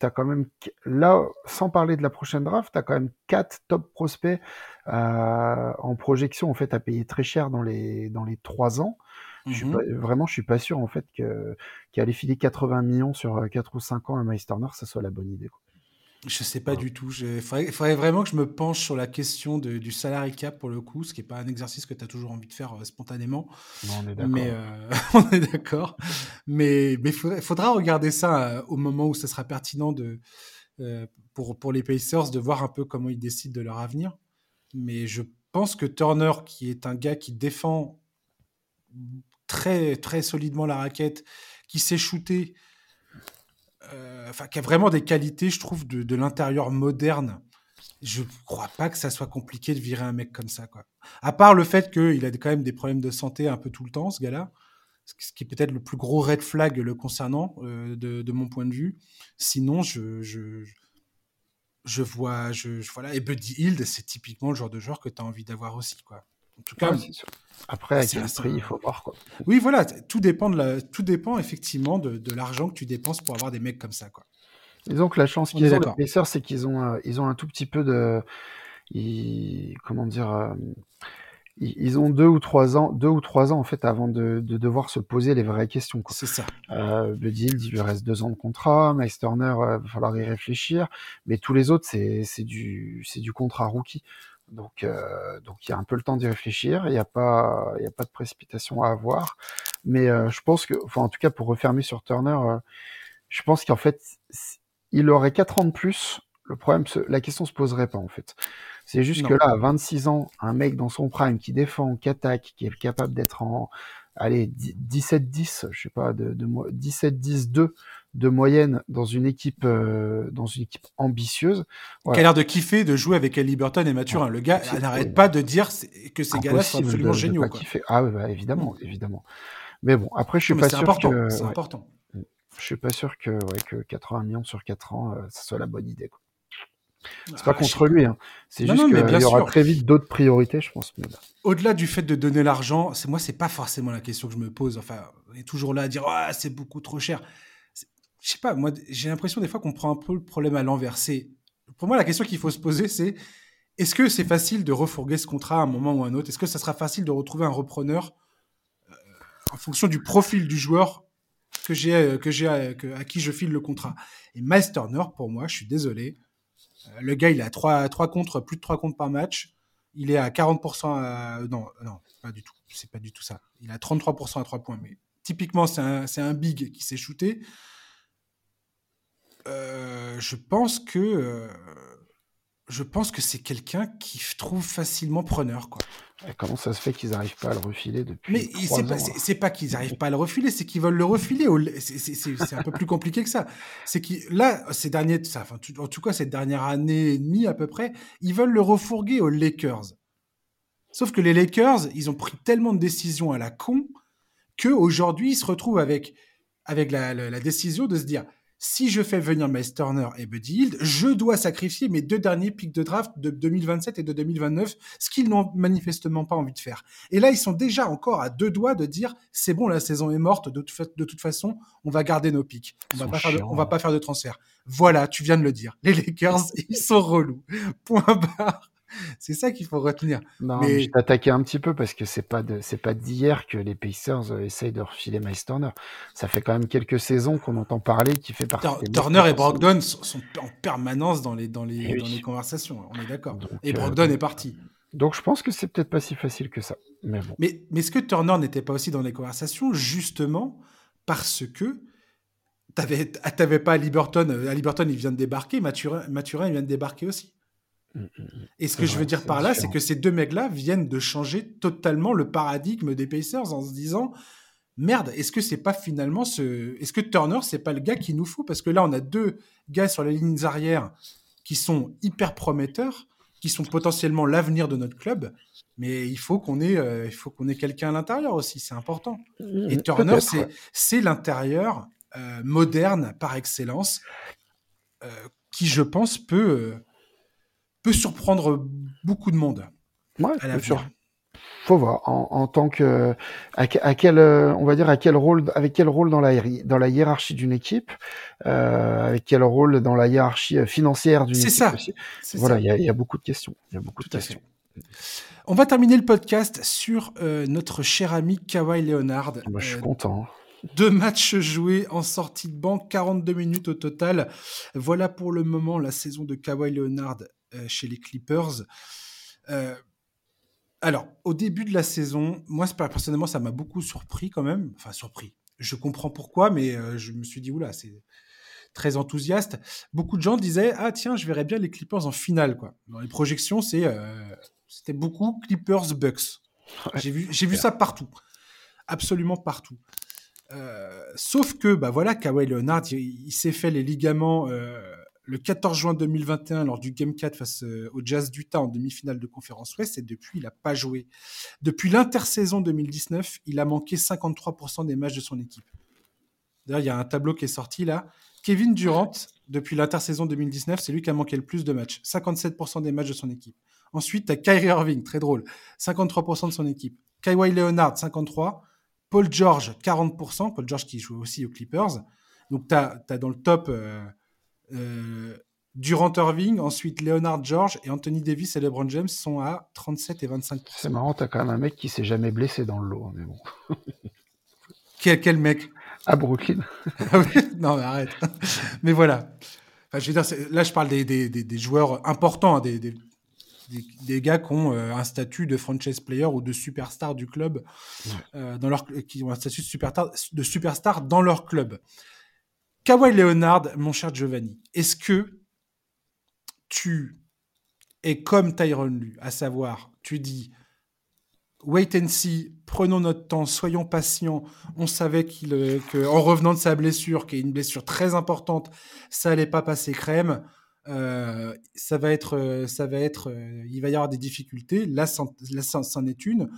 As quand même, là, sans parler de la prochaine draft, tu as quand même quatre top prospects euh, en projection, en fait, à payer très cher dans les, dans les trois ans. Je suis pas, mhm. vraiment, je suis pas sûr, en fait, qu'aller filer 80 millions sur 4 ou 5 ans à Miles Turner, ça soit la bonne idée. Quoi. Je sais pas du tout. Il faudrait, vraiment que je me penche sur la question du salary cap pour le coup, ce qui n'est pas un exercice que tu as toujours envie de faire euh, spontanément. <laughs> on est d'accord. Mais euh, on est d'accord. Mais il faudra, regarder ça euh, au moment où ça sera pertinent de, pour, pour les Pacers de voir un peu comment ils décident de leur avenir. Mais je pense que Turner, qui est un gars qui défend très, très solidement la raquette, qui sait shooter, euh, enfin, qui a vraiment des qualités, je trouve, de, l'intérieur moderne. Je crois pas que ça soit compliqué de virer un mec comme ça, quoi. À part le fait qu'il a quand même des problèmes de santé un peu tout le temps, ce gars-là, ce qui est peut-être le plus gros red flag le concernant, euh, de, mon point de vue. Sinon, je, je, vois, je, voilà, et Buddy Hield, c'est typiquement le genre de joueur que tu as envie d'avoir aussi, quoi. En tout cas, après, avec le prix, il faut voir quoi. Oui, voilà, tout dépend de la, tout dépend effectivement de, de l'argent que tu dépenses pour avoir des mecs comme ça, quoi. Disons que la chance qu'ils ont, les sœurs, c'est qu'ils ont, euh, ils ont un tout petit peu de, comment dire, euh, ils, ont deux ou trois ans, deux ou trois ans en fait avant de, de devoir se poser les vraies questions. C'est ça. Euh, le deal, il lui reste deux ans de contrat. Miles Turner, il va falloir y réfléchir. Mais tous les autres, c'est, c'est du, c'est du contrat rookie. Donc, euh, donc il y a un peu le temps d'y réfléchir. Il n'y a pas, il y a pas de précipitation à avoir. Mais euh, je pense que, enfin, en tout cas, pour refermer sur Turner, euh, je pense qu'en fait, il aurait 4 ans de plus. Le problème, la question se poserait pas en fait. C'est juste que là, à 26 ans, un mec dans son prime qui défend, qui attaque, qui est capable d'être en, allez, 17-10, je sais pas, de, de 17-10-2 de moyenne dans une équipe, euh, dans une équipe ambitieuse. Qui a l'air de kiffer de jouer avec Ali Burton et Mathurin. le gars n'arrête pas de dire que ces gars-là sont absolument géniaux. Quoi. Ah oui, bah, évidemment, mm. évidemment. Mais bon, après, je suis pas sûr que. C'est important. Mm. Je suis pas sûr que, ouais, que 80 millions sur 4 ans, euh, ce soit la bonne idée. Quoi. C'est pas ah, contre lui, hein. c'est juste qu'il y aura très vite d'autres priorités, je pense. Au-delà du fait de donner l'argent, c'est moi, c'est pas forcément la question que je me pose. Enfin, on est toujours là à dire, ah, c'est beaucoup trop cher je sais pas, moi, j'ai l'impression des fois qu'on prend un peu le problème à l'envers. pour moi, la question qu'il faut se poser, c'est est-ce que c'est facile de refourguer ce contrat à un moment ou à un autre? Est-ce que ça sera facile de retrouver un repreneur euh, en fonction du profil du joueur que j'ai, que j'ai, à qui je file le contrat? Et Miles pour moi, je suis désolé. Le gars, il a 3, 3 contre, plus de 3 contre par match. Il est à 40% à... Non, non, pas du tout. C'est pas du tout ça. Il a 33% à 3 points. Mais typiquement, c'est un, un, big qui s'est shooté. Euh, je pense que euh, je pense que c'est quelqu'un qui trouve facilement preneur quoi. comment ça se fait qu'ils n'arrivent pas à le refiler depuis Mais c'est pas, pas qu'ils n'arrivent pas à le refiler, c'est qu'ils veulent le refiler. C'est un peu plus compliqué que ça. C'est là, ces derniers, enfin, en tout cas cette dernière année et demie à peu près, ils veulent le refourguer aux Lakers. Sauf que les Lakers, ils ont pris tellement de décisions à la con que aujourd'hui ils se retrouvent avec avec la décision de se dire si je fais venir Miles Turner et Buddy Hield, je dois sacrifier mes deux derniers pics de draft de 2027 et de 2029, ce qu'ils n'ont manifestement pas envie de faire. Et là, ils sont déjà encore à deux doigts de dire c'est bon, la saison est morte, de, toute façon, on va garder nos pics. On va, pas faire de, on va pas faire de transfert. Voilà, tu viens de le dire. Les Lakers, <laughs> ils sont relous. Point barre. C'est ça qu'il faut retenir. Non, mais, je t'attaquais un petit peu parce que c'est pas de, c'est pas d'hier que les Pacers euh, essayent de refiler Miles Turner. Ça fait quand même quelques saisons qu'on entend parler, qui fait partie. Turner et Brogdon sont en permanence dans les dans les, eh dans les conversations. On est d'accord. Et euh, Brogdon est parti. Donc je pense que c'est peut-être pas si facile que ça. Mais bon. Mais, mais est-ce que Turner n'était pas aussi dans les conversations justement parce que t'avais t'avais pas à Liberton, à Liberton il vient de débarquer, Mathurin, Mathurin il vient de débarquer aussi. Mm, mm, mm. Et ce que je veux dire par là, c'est que ces deux mecs-là viennent de changer totalement le paradigme des Pacers en se disant merde, est-ce que c'est pas finalement ce. Est-ce que Turner, c'est pas le gars qu'il nous faut Parce que là, on a deux gars sur les lignes arrières qui sont hyper prometteurs, qui sont potentiellement l'avenir de notre club, mais il faut qu'on ait, euh, il faut qu'on ait quelqu'un à l'intérieur aussi, c'est important. Et Turner, c'est l'intérieur euh, moderne par excellence, euh, qui, je pense, peut peut surprendre beaucoup de monde. Ouais, bien sûr. Faut voir en, tant que à, quel on va dire à quel rôle avec quel rôle dans la dans la hiérarchie d'une équipe euh, avec quel rôle dans la hiérarchie euh, financière d'une équipe ça. aussi. Voilà, il y, a beaucoup de questions. Il y a beaucoup de questions. On va terminer le podcast sur euh, notre cher ami Kawhi Leonard. Moi, je suis content. Deux matchs joués en sortie de banque, 42 minutes au total. Voilà pour le moment la saison de Kawhi Leonard euh, chez les Clippers. Euh, alors, au début de la saison, moi, personnellement, ça m'a beaucoup surpris quand même. Enfin, surpris. Je comprends pourquoi, mais euh, je me suis dit, oula, c'est très enthousiaste. Beaucoup de gens disaient, ah tiens, je verrais bien les Clippers en finale. Quoi. Dans les projections, c'est, c'était beaucoup Clippers-Bucks. j'ai vu, j'ai vu ça partout. Absolument partout. sauf que, bah voilà, Kawhi Leonard, il, s'est fait les ligaments le 14 juin 2021 lors du Game 4 face euh, au Jazz d'Utah en demi-finale de conférence Ouest et depuis il n'a pas joué. Depuis l'intersaison 2019, il a manqué 53% des matchs de son équipe. D'ailleurs, il y a un tableau qui est sorti là. Kevin Durant, depuis l'intersaison 2019, c'est lui qui a manqué le plus de matchs. 57% des matchs de son équipe. Ensuite, tu as Kyrie Irving, très drôle. 53% de son équipe. Kawhi Leonard, 53%. Paul George, 40%. Paul George qui joue aussi aux Clippers. Donc, tu as, dans le top... Euh, euh, Durant Irving, ensuite Leonard George et Anthony Davis et LeBron James sont à 37 et 25 C'est marrant, t'as quand même un mec qui s'est jamais blessé dans le lot, mais bon. quel, quel mec? À Brooklyn. <laughs> Ah non, mais arrête. mais voilà. Enfin, je veux dire, là, je parle des, des, des, joueurs importants, hein, des, des, gars qui ont euh, un statut de franchise player ou de superstar du club, euh, dans leur, qui ont un statut de superstar, de superstar dans leur club. Kawhi Leonard, mon cher Giovanni, est-ce que tu es comme Tyron Lu, à savoir, tu dis wait and see, prenons notre temps, soyons patients. On savait euh, qu'en revenant de sa blessure, qui est une blessure très importante, ça allait pas passer crème. Euh, ça va être, euh, ça va être, il va y avoir des difficultés. Là, là c'en est une.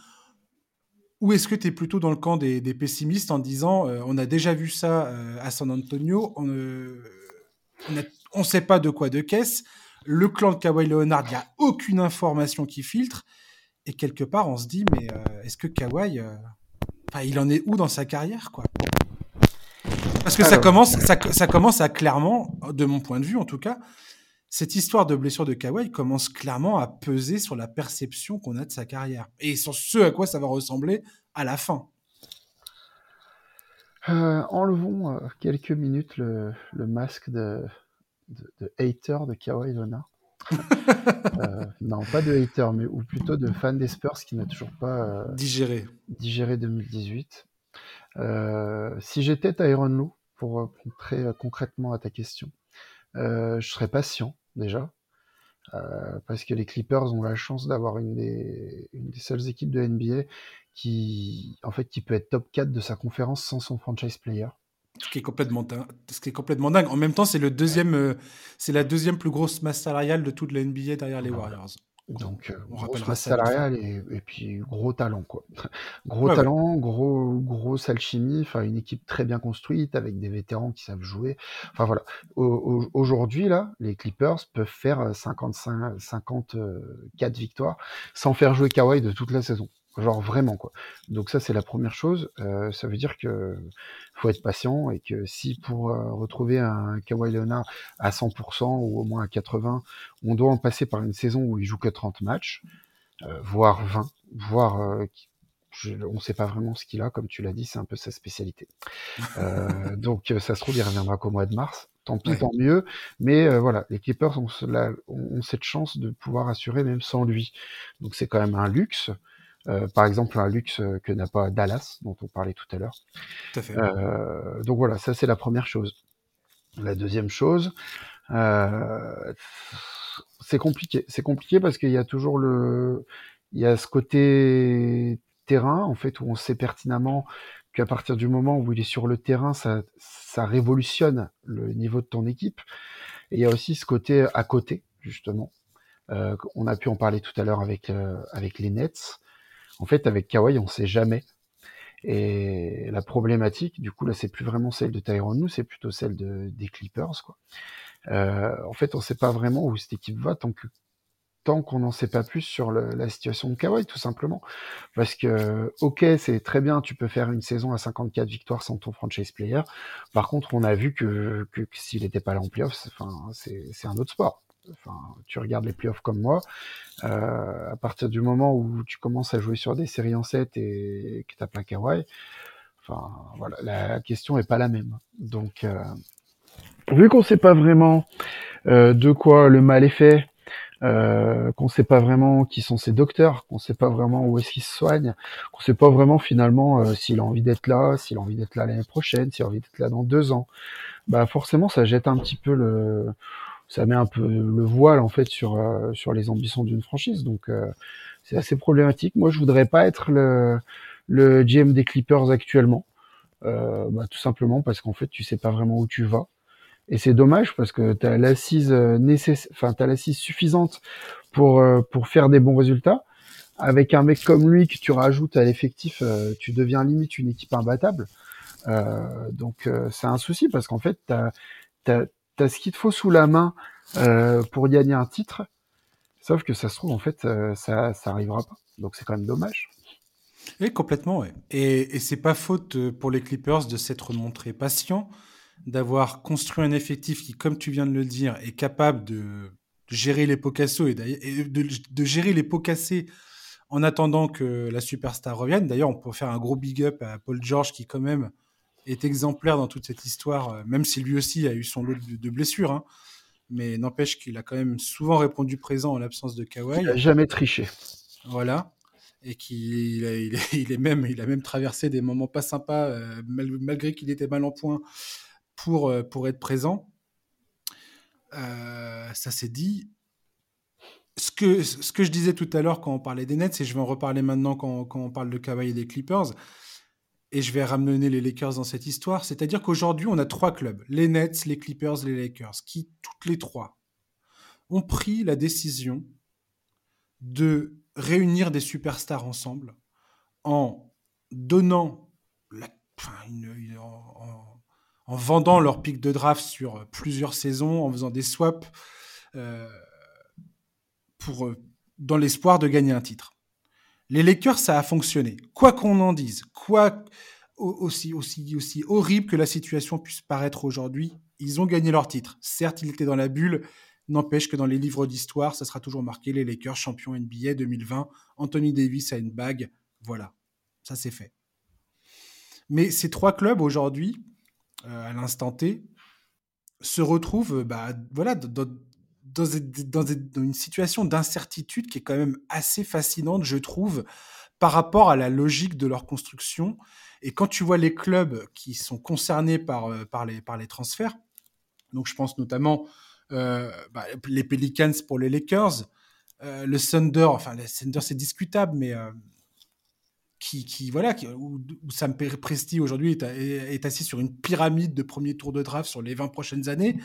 Ou est-ce que tu es plutôt dans le camp des, pessimistes en disant euh, on a déjà vu ça euh, à San Antonio, on ne sait pas de quoi de caisse, le clan de Kawhi Leonard, il n'y a aucune information qui filtre, et quelque part on se dit mais euh, est-ce que Kawhi, il en est où dans sa carrière quoi? Parce que ça, commence, ça, ça commence à clairement, de mon point de vue en tout cas, cette histoire de blessure de Kawhi commence clairement à peser sur la perception qu'on a de sa carrière et sur ce à quoi ça va ressembler à la fin. enlevons quelques minutes le, masque de, de, hater de Kawhi Leonard. <laughs> non, pas de hater, mais ou plutôt de fan des Spurs qui n'a toujours pas digéré. digéré 2018. si j'étais Tyron Lou, pour très concrètement à ta question, je serais patient déjà. parce que les Clippers ont la chance d'avoir une des, une des seules équipes de NBA qui, en fait, qui peut être top 4 de sa conférence sans son franchise player. Ce qui est complètement, ce qui est complètement dingue. En même temps, c'est le deuxième, euh, c'est la deuxième plus grosse masse salariale de toute la NBA derrière les Warriors. Donc, euh, on rappelle masse salariale et, et, puis gros talent, quoi. <laughs> gros talent, gros, grosse alchimie, enfin, une équipe très bien construite avec des vétérans qui savent jouer. Enfin, voilà. Aujourd'hui, là, les Clippers peuvent faire 55, 54 victoires sans faire jouer Kawhi de toute la saison. Genre vraiment quoi. Donc ça c'est la première chose. Euh, ça veut dire que faut être patient et que si pour euh, retrouver un Kawhi Leonard à 100% ou au moins à 80, on doit en passer par une saison où il joue que 30 matchs, euh, voire 20, voire on ne sait pas vraiment ce qu'il a, comme tu l'as dit, c'est un peu sa spécialité. <laughs> donc ça se trouve il reviendra qu'au mois de mars. Tant pis, tant mieux. Mais voilà, les Clippers ont, ont cette chance de pouvoir assurer même sans lui. Donc c'est quand même un luxe. Euh, par exemple, un luxe que n'a pas Dallas, dont on parlait tout à l'heure. Euh, donc voilà, ça c'est la première chose. La deuxième chose, euh, c'est compliqué. C'est compliqué parce qu'il y a toujours le, il y a ce côté terrain en fait où on sait pertinemment qu'à partir du moment où il est sur le terrain, ça, ça révolutionne le niveau de ton équipe. Et il y a aussi ce côté à côté justement. Euh, on a pu en parler tout à l'heure avec avec les Nets. En fait, avec Kawhi, on sait jamais. Et la problématique, du coup, là, c'est plus vraiment celle de Tyrone c'est plutôt celle de, des Clippers. Euh, en fait, on sait pas vraiment où cette équipe va tant qu'on n'en sait pas plus sur la situation de Kawhi, tout simplement. Parce que, ok, c'est très bien, tu peux faire une saison à 54 victoires sans ton franchise player. Par contre, on a vu que, s'il n'était pas là en playoffs, enfin, c'est un autre sport enfin, tu regardes les playoffs comme moi, euh, à partir du moment où tu commences à jouer sur des séries en 7 et, que tu plein Kawhi, enfin, voilà, la question est pas la même. Donc, euh, vu qu'on sait pas vraiment euh, de quoi le mal est fait, euh, qu'on sait pas vraiment qui sont ses docteurs, qu'on sait pas vraiment où est-ce qu'il se soigne, qu'on sait pas vraiment finalement euh, s'il a envie d'être là, s'il a envie d'être là l'année prochaine, s'il a envie d'être là dans deux ans, bah forcément ça jette un petit peu le, ça met un peu le voile en fait sur euh, sur les ambitions d'une franchise. Donc euh, c'est assez problématique. Moi, je voudrais pas être le le GM des Clippers actuellement, euh, bah, tout simplement parce qu'en fait, tu sais pas vraiment où tu vas. Et c'est dommage parce que tu as l'assise nécessaire, enfin t'as l'assise suffisante pour pour faire des bons résultats. Avec un mec comme lui que tu rajoutes à l'effectif, tu deviens limite une équipe imbattable. donc c'est un souci parce qu'en fait, t'as as, t'as ce qu'il te faut sous la main euh, pour gagner un titre. Sauf que ça se trouve, en fait, euh, ça, ça arrivera pas. Donc c'est quand même dommage. Oui, complètement, ouais. Et, et c'est pas faute euh, pour les Clippers de s'être montré patient, d'avoir construit un effectif qui, comme tu viens de le dire, est capable de, gérer les pots cassés et, de, de, gérer les pots cassés en attendant que la superstar revienne. D'ailleurs, on peut faire un gros big up à Paul George qui, quand même, est exemplaire dans toute cette histoire, euh, même si lui aussi a eu son lot de, blessures. Hein. Mais n'empêche qu'il a quand même souvent répondu présent en l'absence de Kawhi. Il n'a jamais triché. Voilà. Et qu'il <laughs> il, est même, il a même traversé des moments pas sympas, euh, malgré qu'il était mal en point, pour, euh, pour être présent. ça s'est dit. Ce que, ce que je disais tout à l'heure quand on parlait des Nets, et je vais en reparler maintenant quand, quand on parle de Kawhi et des Clippers, et je vais ramener les Lakers dans cette histoire. C'est-à-dire qu'aujourd'hui, on a trois clubs, les Nets, les Clippers, les Lakers, qui, toutes les trois, ont pris la décision de réunir des superstars ensemble en donnant, la, en, vendant leur pic de draft sur plusieurs saisons, en faisant des swaps, euh, pour, euh, dans l'espoir de gagner un titre. Les Lakers, ça a fonctionné. Quoi qu'on en dise, quoi aussi, horrible que la situation puisse paraître aujourd'hui, ils ont gagné leur titre. Certes, ils étaient dans la bulle, n'empêche que dans les livres d'histoire, ça sera toujours marqué les Lakers champions NBA 2020. Anthony Davis a une bague. Voilà, ça c'est fait. Mais ces trois clubs aujourd'hui, à l'instant T, se retrouvent bah, voilà, dans, dans, une situation d'incertitude qui est quand même assez fascinante, je trouve, par rapport à la logique de leur construction. Et quand tu vois les clubs qui sont concernés par, euh, les, transferts, donc je pense notamment euh, bah, les Pelicans pour les Lakers, euh, le Thunder, enfin le Thunder c'est discutable, mais qui, qui, voilà, où, Sam Presti aujourd'hui est, est, assis sur une pyramide de premier tour de draft sur les 20 prochaines années.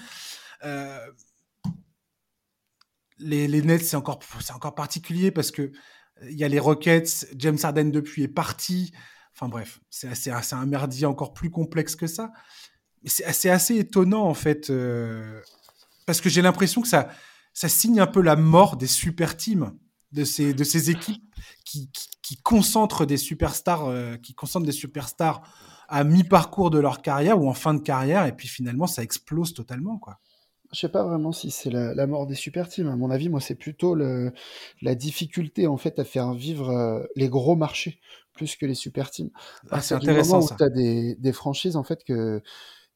Les, Nets, c'est encore, encore particulier parce que il y a les Rockets, James Harden depuis est parti. Enfin bref, c'est assez, un merdier encore plus complexe que ça. C'est assez, étonnant en fait, euh, parce que j'ai l'impression que ça, ça signe un peu la mort des super teams, de ces, de ces équipes qui, qui, concentrent des superstars, euh, qui concentrent des superstars à mi-parcours de leur carrière ou en fin de carrière, et puis finalement ça explose totalement quoi. Je sais pas vraiment si c'est la, mort des super teams. À mon avis, moi, c'est plutôt le, la difficulté en fait à faire vivre euh, les gros marchés plus que les super teams. Ah, c'est intéressant ça. Tu as des, des, franchises en fait que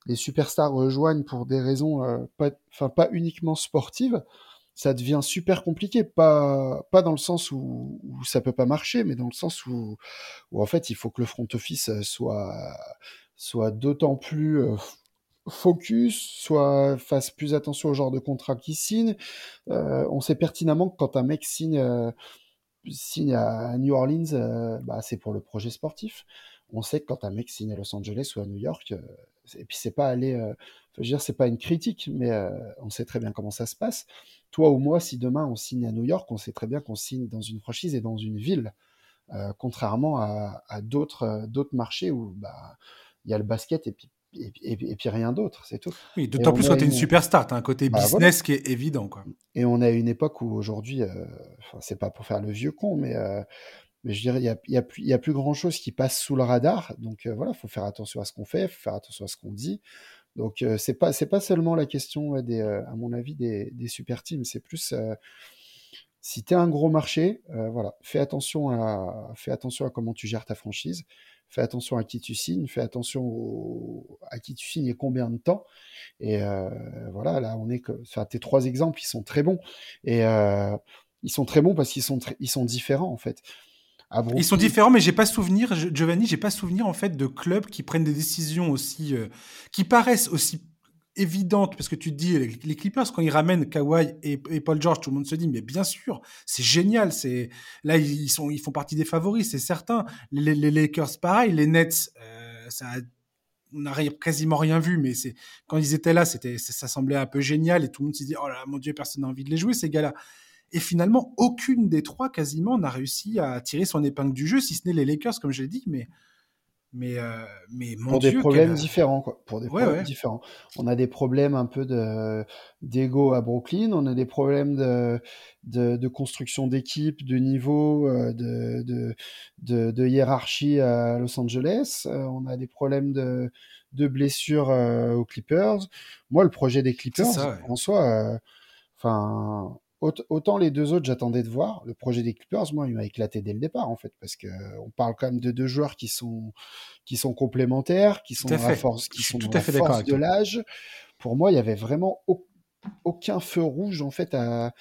les superstars rejoignent pour des raisons euh, pas, enfin pas uniquement sportives. Ça devient super compliqué, pas pas dans le sens où, où ça peut pas marcher, mais dans le sens où, où en fait il faut que le front office soit soit d'autant plus euh, focus, soit fasse plus attention au genre de contrat qu'il signe. Euh, on sait pertinemment que quand un mec signe, euh, signe à New Orleans, euh, bah, c'est pour le projet sportif. On sait que quand un mec signe à Los Angeles ou à New York, et puis c'est pas aller, je veux dire, c'est pas une critique, mais on sait très bien comment ça se passe. Toi ou moi, si demain on signe à New York, on sait très bien qu'on signe dans une franchise et dans une ville, contrairement à, d'autres d'autres marchés où bah il y a le basket et puis et, puis rien d'autre, c'est tout. Oui, d'autant plus quand tu es une, superstar, tu as un côté bah, business qui est évident. Quoi. Et on a une époque où aujourd'hui, euh, c'est pas pour faire le vieux con, mais, euh, mais je dirais, il n'y a, y a, plus, y a plus grand chose qui passe sous le radar. Donc euh, voilà, il faut faire attention à ce qu'on fait, il faut faire attention à ce qu'on dit. Donc c'est pas, c'est pas seulement la question, des, à mon avis, des, des super teams, c'est plus si tu es un gros marché, voilà, fais attention, à, fais attention à comment tu gères ta franchise fais attention à qui tu signes, fais attention à qui tu signes et combien de temps. Et euh, voilà, là, on est que, enfin, tes trois exemples, ils sont très bons. Et euh, ils sont très bons parce qu'ils sont, ils sont différents, en fait. Ils sont différents, mais j'ai pas souvenir, Giovanni, j'ai pas souvenir en fait de clubs qui prennent des décisions aussi, euh, qui paraissent aussi évidente, parce que tu te dis, les, Clippers, quand ils ramènent Kawhi et, Paul George, tout le monde se dit, mais bien sûr, c'est génial. C'est Là, ils, sont, ils font partie des favoris, c'est certain. Les, Lakers, pareil. Les Nets, euh, ça on n'a quasiment rien vu, mais c'est quand ils étaient là, c'était, ça semblait un peu génial et tout le monde s'est dit, oh là, mon Dieu, personne n'a envie de les jouer, ces gars-là. Et finalement, aucune des trois, quasiment, n'a réussi à tirer son épingle du jeu, si ce n'est les Lakers, comme je l'ai dit, mais mais, euh, mais pour des problèmes différents, quoi. Pour des problèmes différents. On a des problèmes un peu de d'ego à Brooklyn. On a des problèmes de de, de construction d'équipe, de niveau, euh, de, de, de, de hiérarchie à Los Angeles. Euh, on a des problèmes de de blessures aux Clippers. Moi, le projet des Clippers, en soi, enfin Autant les deux autres, j'attendais de voir. Le projet des Clippers, moi, il m'a éclaté dès le départ, en fait, parce que on parle quand même de deux joueurs qui sont qui sont complémentaires, qui sont à force, qui sont tout à fait force de l'âge. Pour moi, il y avait vraiment aucun feu rouge en fait à,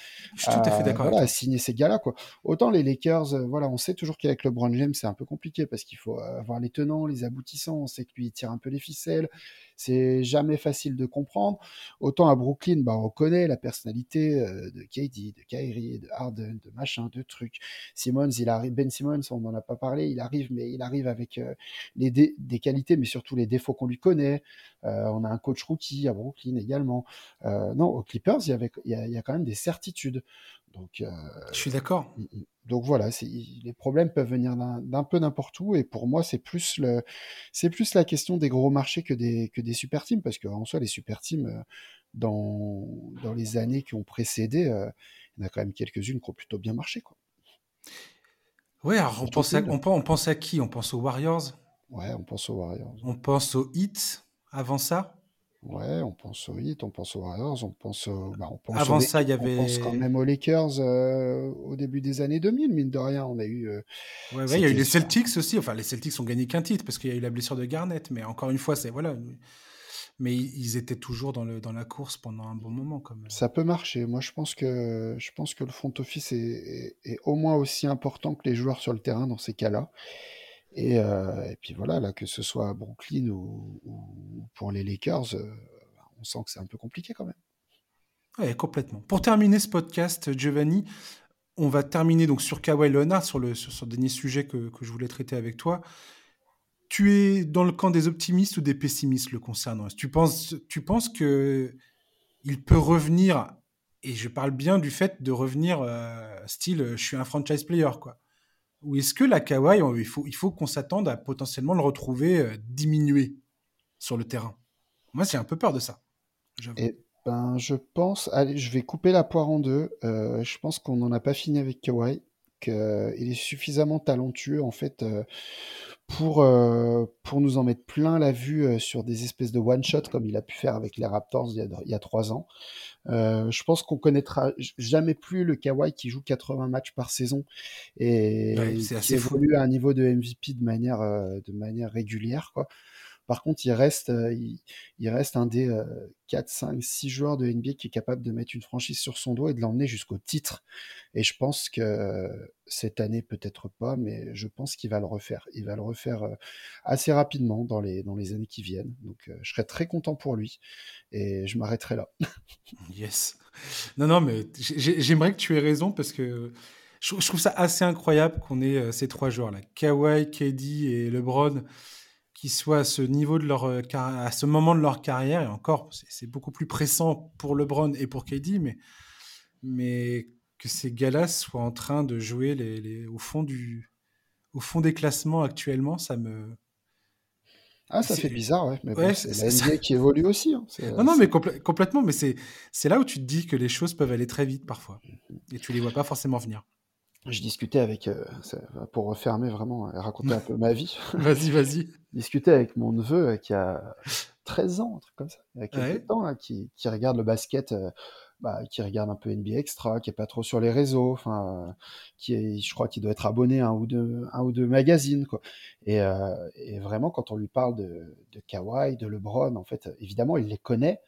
à, signer ces gars-là quoi. Autant les Lakers, euh, voilà, on sait toujours qu'avec LeBron James c'est un peu compliqué parce qu'il faut avoir les tenants, les aboutissants. On sait que lui il tire un peu les ficelles. C'est jamais facile de comprendre. Autant à Brooklyn, bah on connaît la personnalité euh, de KD, de Kyrie, de Harden, de machin, de trucs. Simmons, il arrive. Ben Simmons, on n'en a pas parlé. Il arrive, mais il arrive avec euh, des qualités, mais surtout les défauts qu'on lui connaît. on a un coach rookie à Brooklyn également. non, aux Clippers, il y, a, quand même des certitudes. Donc, euh, je suis d'accord. Donc voilà, les problèmes peuvent venir d'un peu n'importe où. Et pour moi, c'est plus, le, plus la question des gros marchés que des, que des super teams. Parce qu'en soi, les super teams, euh, dans, dans les années qui ont précédé, euh, il y en a quand même quelques-unes qui ont plutôt bien marché. Quoi. Ouais, alors on pense, à, on, on pense à qui? On pense aux Warriors? Ouais, on pense aux Warriors. On pense aux Heat? Avant ça? Ouais, on pense aux Heat, on pense aux Warriors, on pense, bah, on pense Avant ça, il y avait. On pense quand même aux Lakers euh, au début des années 2000, mine de rien. On a eu. Euh, ouais, il y a eu les Celtics aussi. Enfin, les Celtics ont gagné qu'un titre parce qu'il y a eu la blessure de Garnett. Mais encore une fois, c'est. Voilà. Mais ils étaient toujours dans, le, dans la course pendant un bon moment, quand même. Ça peut marcher. Moi, je pense que, je pense que le front office est, est au moins aussi important que les joueurs sur le terrain dans ces cas-là. Euh, et, puis voilà, là, que ce soit à Brooklyn ou, pour les Lakers, euh, on sent que c'est un peu compliqué quand même. Oui, complètement. Pour terminer ce podcast, Giovanni, on va terminer donc sur Kawhi Leonard, sur le, dernier sujet que, je voulais traiter avec toi. Tu es dans le camp des optimistes ou des pessimistes le concernant? Tu penses, tu penses que peut revenir, et je parle bien du fait de revenir euh, style je suis un franchise player, quoi ou est-ce que la Kawhi, il faut, qu'on s'attende à potentiellement le retrouver euh, diminué sur le terrain? Moi, j'ai un peu peur de ça. Et ben, je pense, allez, je vais couper la poire en deux. Euh, je pense qu'on n'en a pas fini avec Kawhi, qu'il est suffisamment talentueux en fait euh, pour, pour nous en mettre plein la vue sur des espèces de one-shot comme il a pu faire avec les Raptors il y a, il y a trois ans. Euh, je pense qu'on connaîtra jamais plus le Kawhi qui joue 80 matchs par saison et qui évolue à un niveau de MVP de manière, euh, de manière régulière. Quoi. Par contre, il reste, euh, il, reste un des 4, 5, 6 joueurs de NBA qui est capable de mettre une franchise sur son dos et de l'emmener jusqu'au titre. Et je pense que cette année, peut-être pas, mais je pense qu'il va le refaire. Il va le refaire assez rapidement dans les, dans les années qui viennent. Donc, je serais très content pour lui et je m'arrêterai là. <laughs> yes. Non, non, mais j'aimerais que tu aies raison parce que je, trouve ça assez incroyable qu'on ait ces trois joueurs-là, Kawhi, KD et LeBron qui soient à ce niveau de leur euh, à ce moment de leur carrière et encore c'est beaucoup plus pressant pour LeBron et pour KD mais mais que ces gars-là soient en train de jouer les, au fond du au fond des classements actuellement ça me ah, ça fait bizarre, ouais. Mais c'est la NBA qui évolue aussi. Hein. Non, non, mais complètement. Mais c'est là où tu te dis que les choses peuvent aller très vite parfois. Et tu les vois pas forcément venir je discutais avec, euh, pour refermer vraiment et raconter un peu <laughs> ma vie. vas-y, vas-y. <laughs> discutais avec mon neveu euh, qui a 13 ans, un truc comme ça, il y a quelques temps, là, qui, qui, regarde le basket, euh, bah, qui regarde un peu NBA Extra, qui est pas trop sur les réseaux, enfin, qui est, je crois qu'il doit être abonné à un ou deux, un ou deux magazines, quoi. Et, et vraiment, quand on lui parle de, de Kawhi, de LeBron, en fait, évidemment, il les connaît,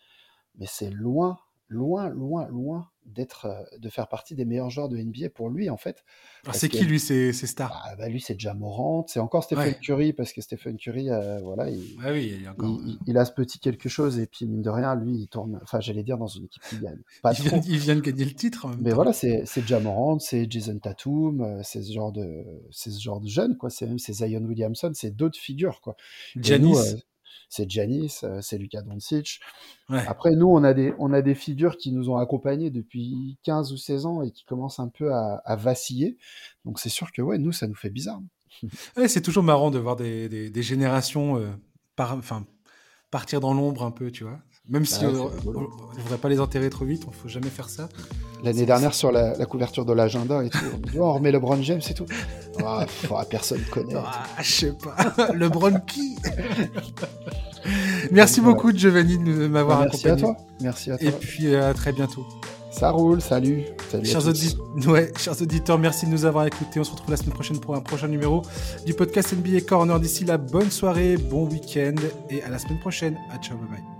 mais c'est loin, loin, loin, loin d'être, euh, de faire partie des meilleurs joueurs de NBA pour lui, en fait. Ah, c'est qui, lui, c'est stars? Bah, bah, Lui, c'est Jamorant. C'est encore Stephen Curry, parce que Stephen Curry, euh, voilà, il, ah oui, il, encore... il, a ce petit quelque chose, et puis, mine de rien, lui, il tourne, enfin, j'allais dire, dans une équipe qui gagne. <laughs> Pas il, vient, il, vient, de gagner le titre. Mais voilà, c'est Jamorant, c'est Jason Tatum, euh, c'est ce genre de, c'est ce genre de jeunes, quoi. C'est même, c'est Zion Williamson, c'est d'autres figures, quoi. Janis c'est Janis, euh, c'est Luka Doncic. Après, nous, on a, des, on a des figures qui nous ont accompagnés depuis 15 ou 16 ans et qui commencent un peu à, vaciller. Donc, c'est sûr que, ouais, nous, ça nous fait bizarre. <laughs> c'est toujours marrant de voir des, générations euh, partir dans l'ombre un peu, tu vois. Même si bah on ne voudrait pas les enterrer trop vite, on ne faut jamais faire ça. L'année dernière, sur la, couverture de l'agenda et tout, on, oh, remet LeBron James et tout. Ah, personne connaît. Ah, je sais pas. <laughs> LeBron qui? <laughs> Merci beaucoup, Giovanni, de m'avoir accompagné. Merci à toi. Merci à toi. Et puis, à très bientôt. Ça roule, salut. chers, chers, auditeurs, merci de nous avoir écoutés. On se retrouve la semaine prochaine pour un prochain numéro du podcast NBA Corner. D'ici là, bonne soirée, bon week-end et à la semaine prochaine. À ciao, bye bye.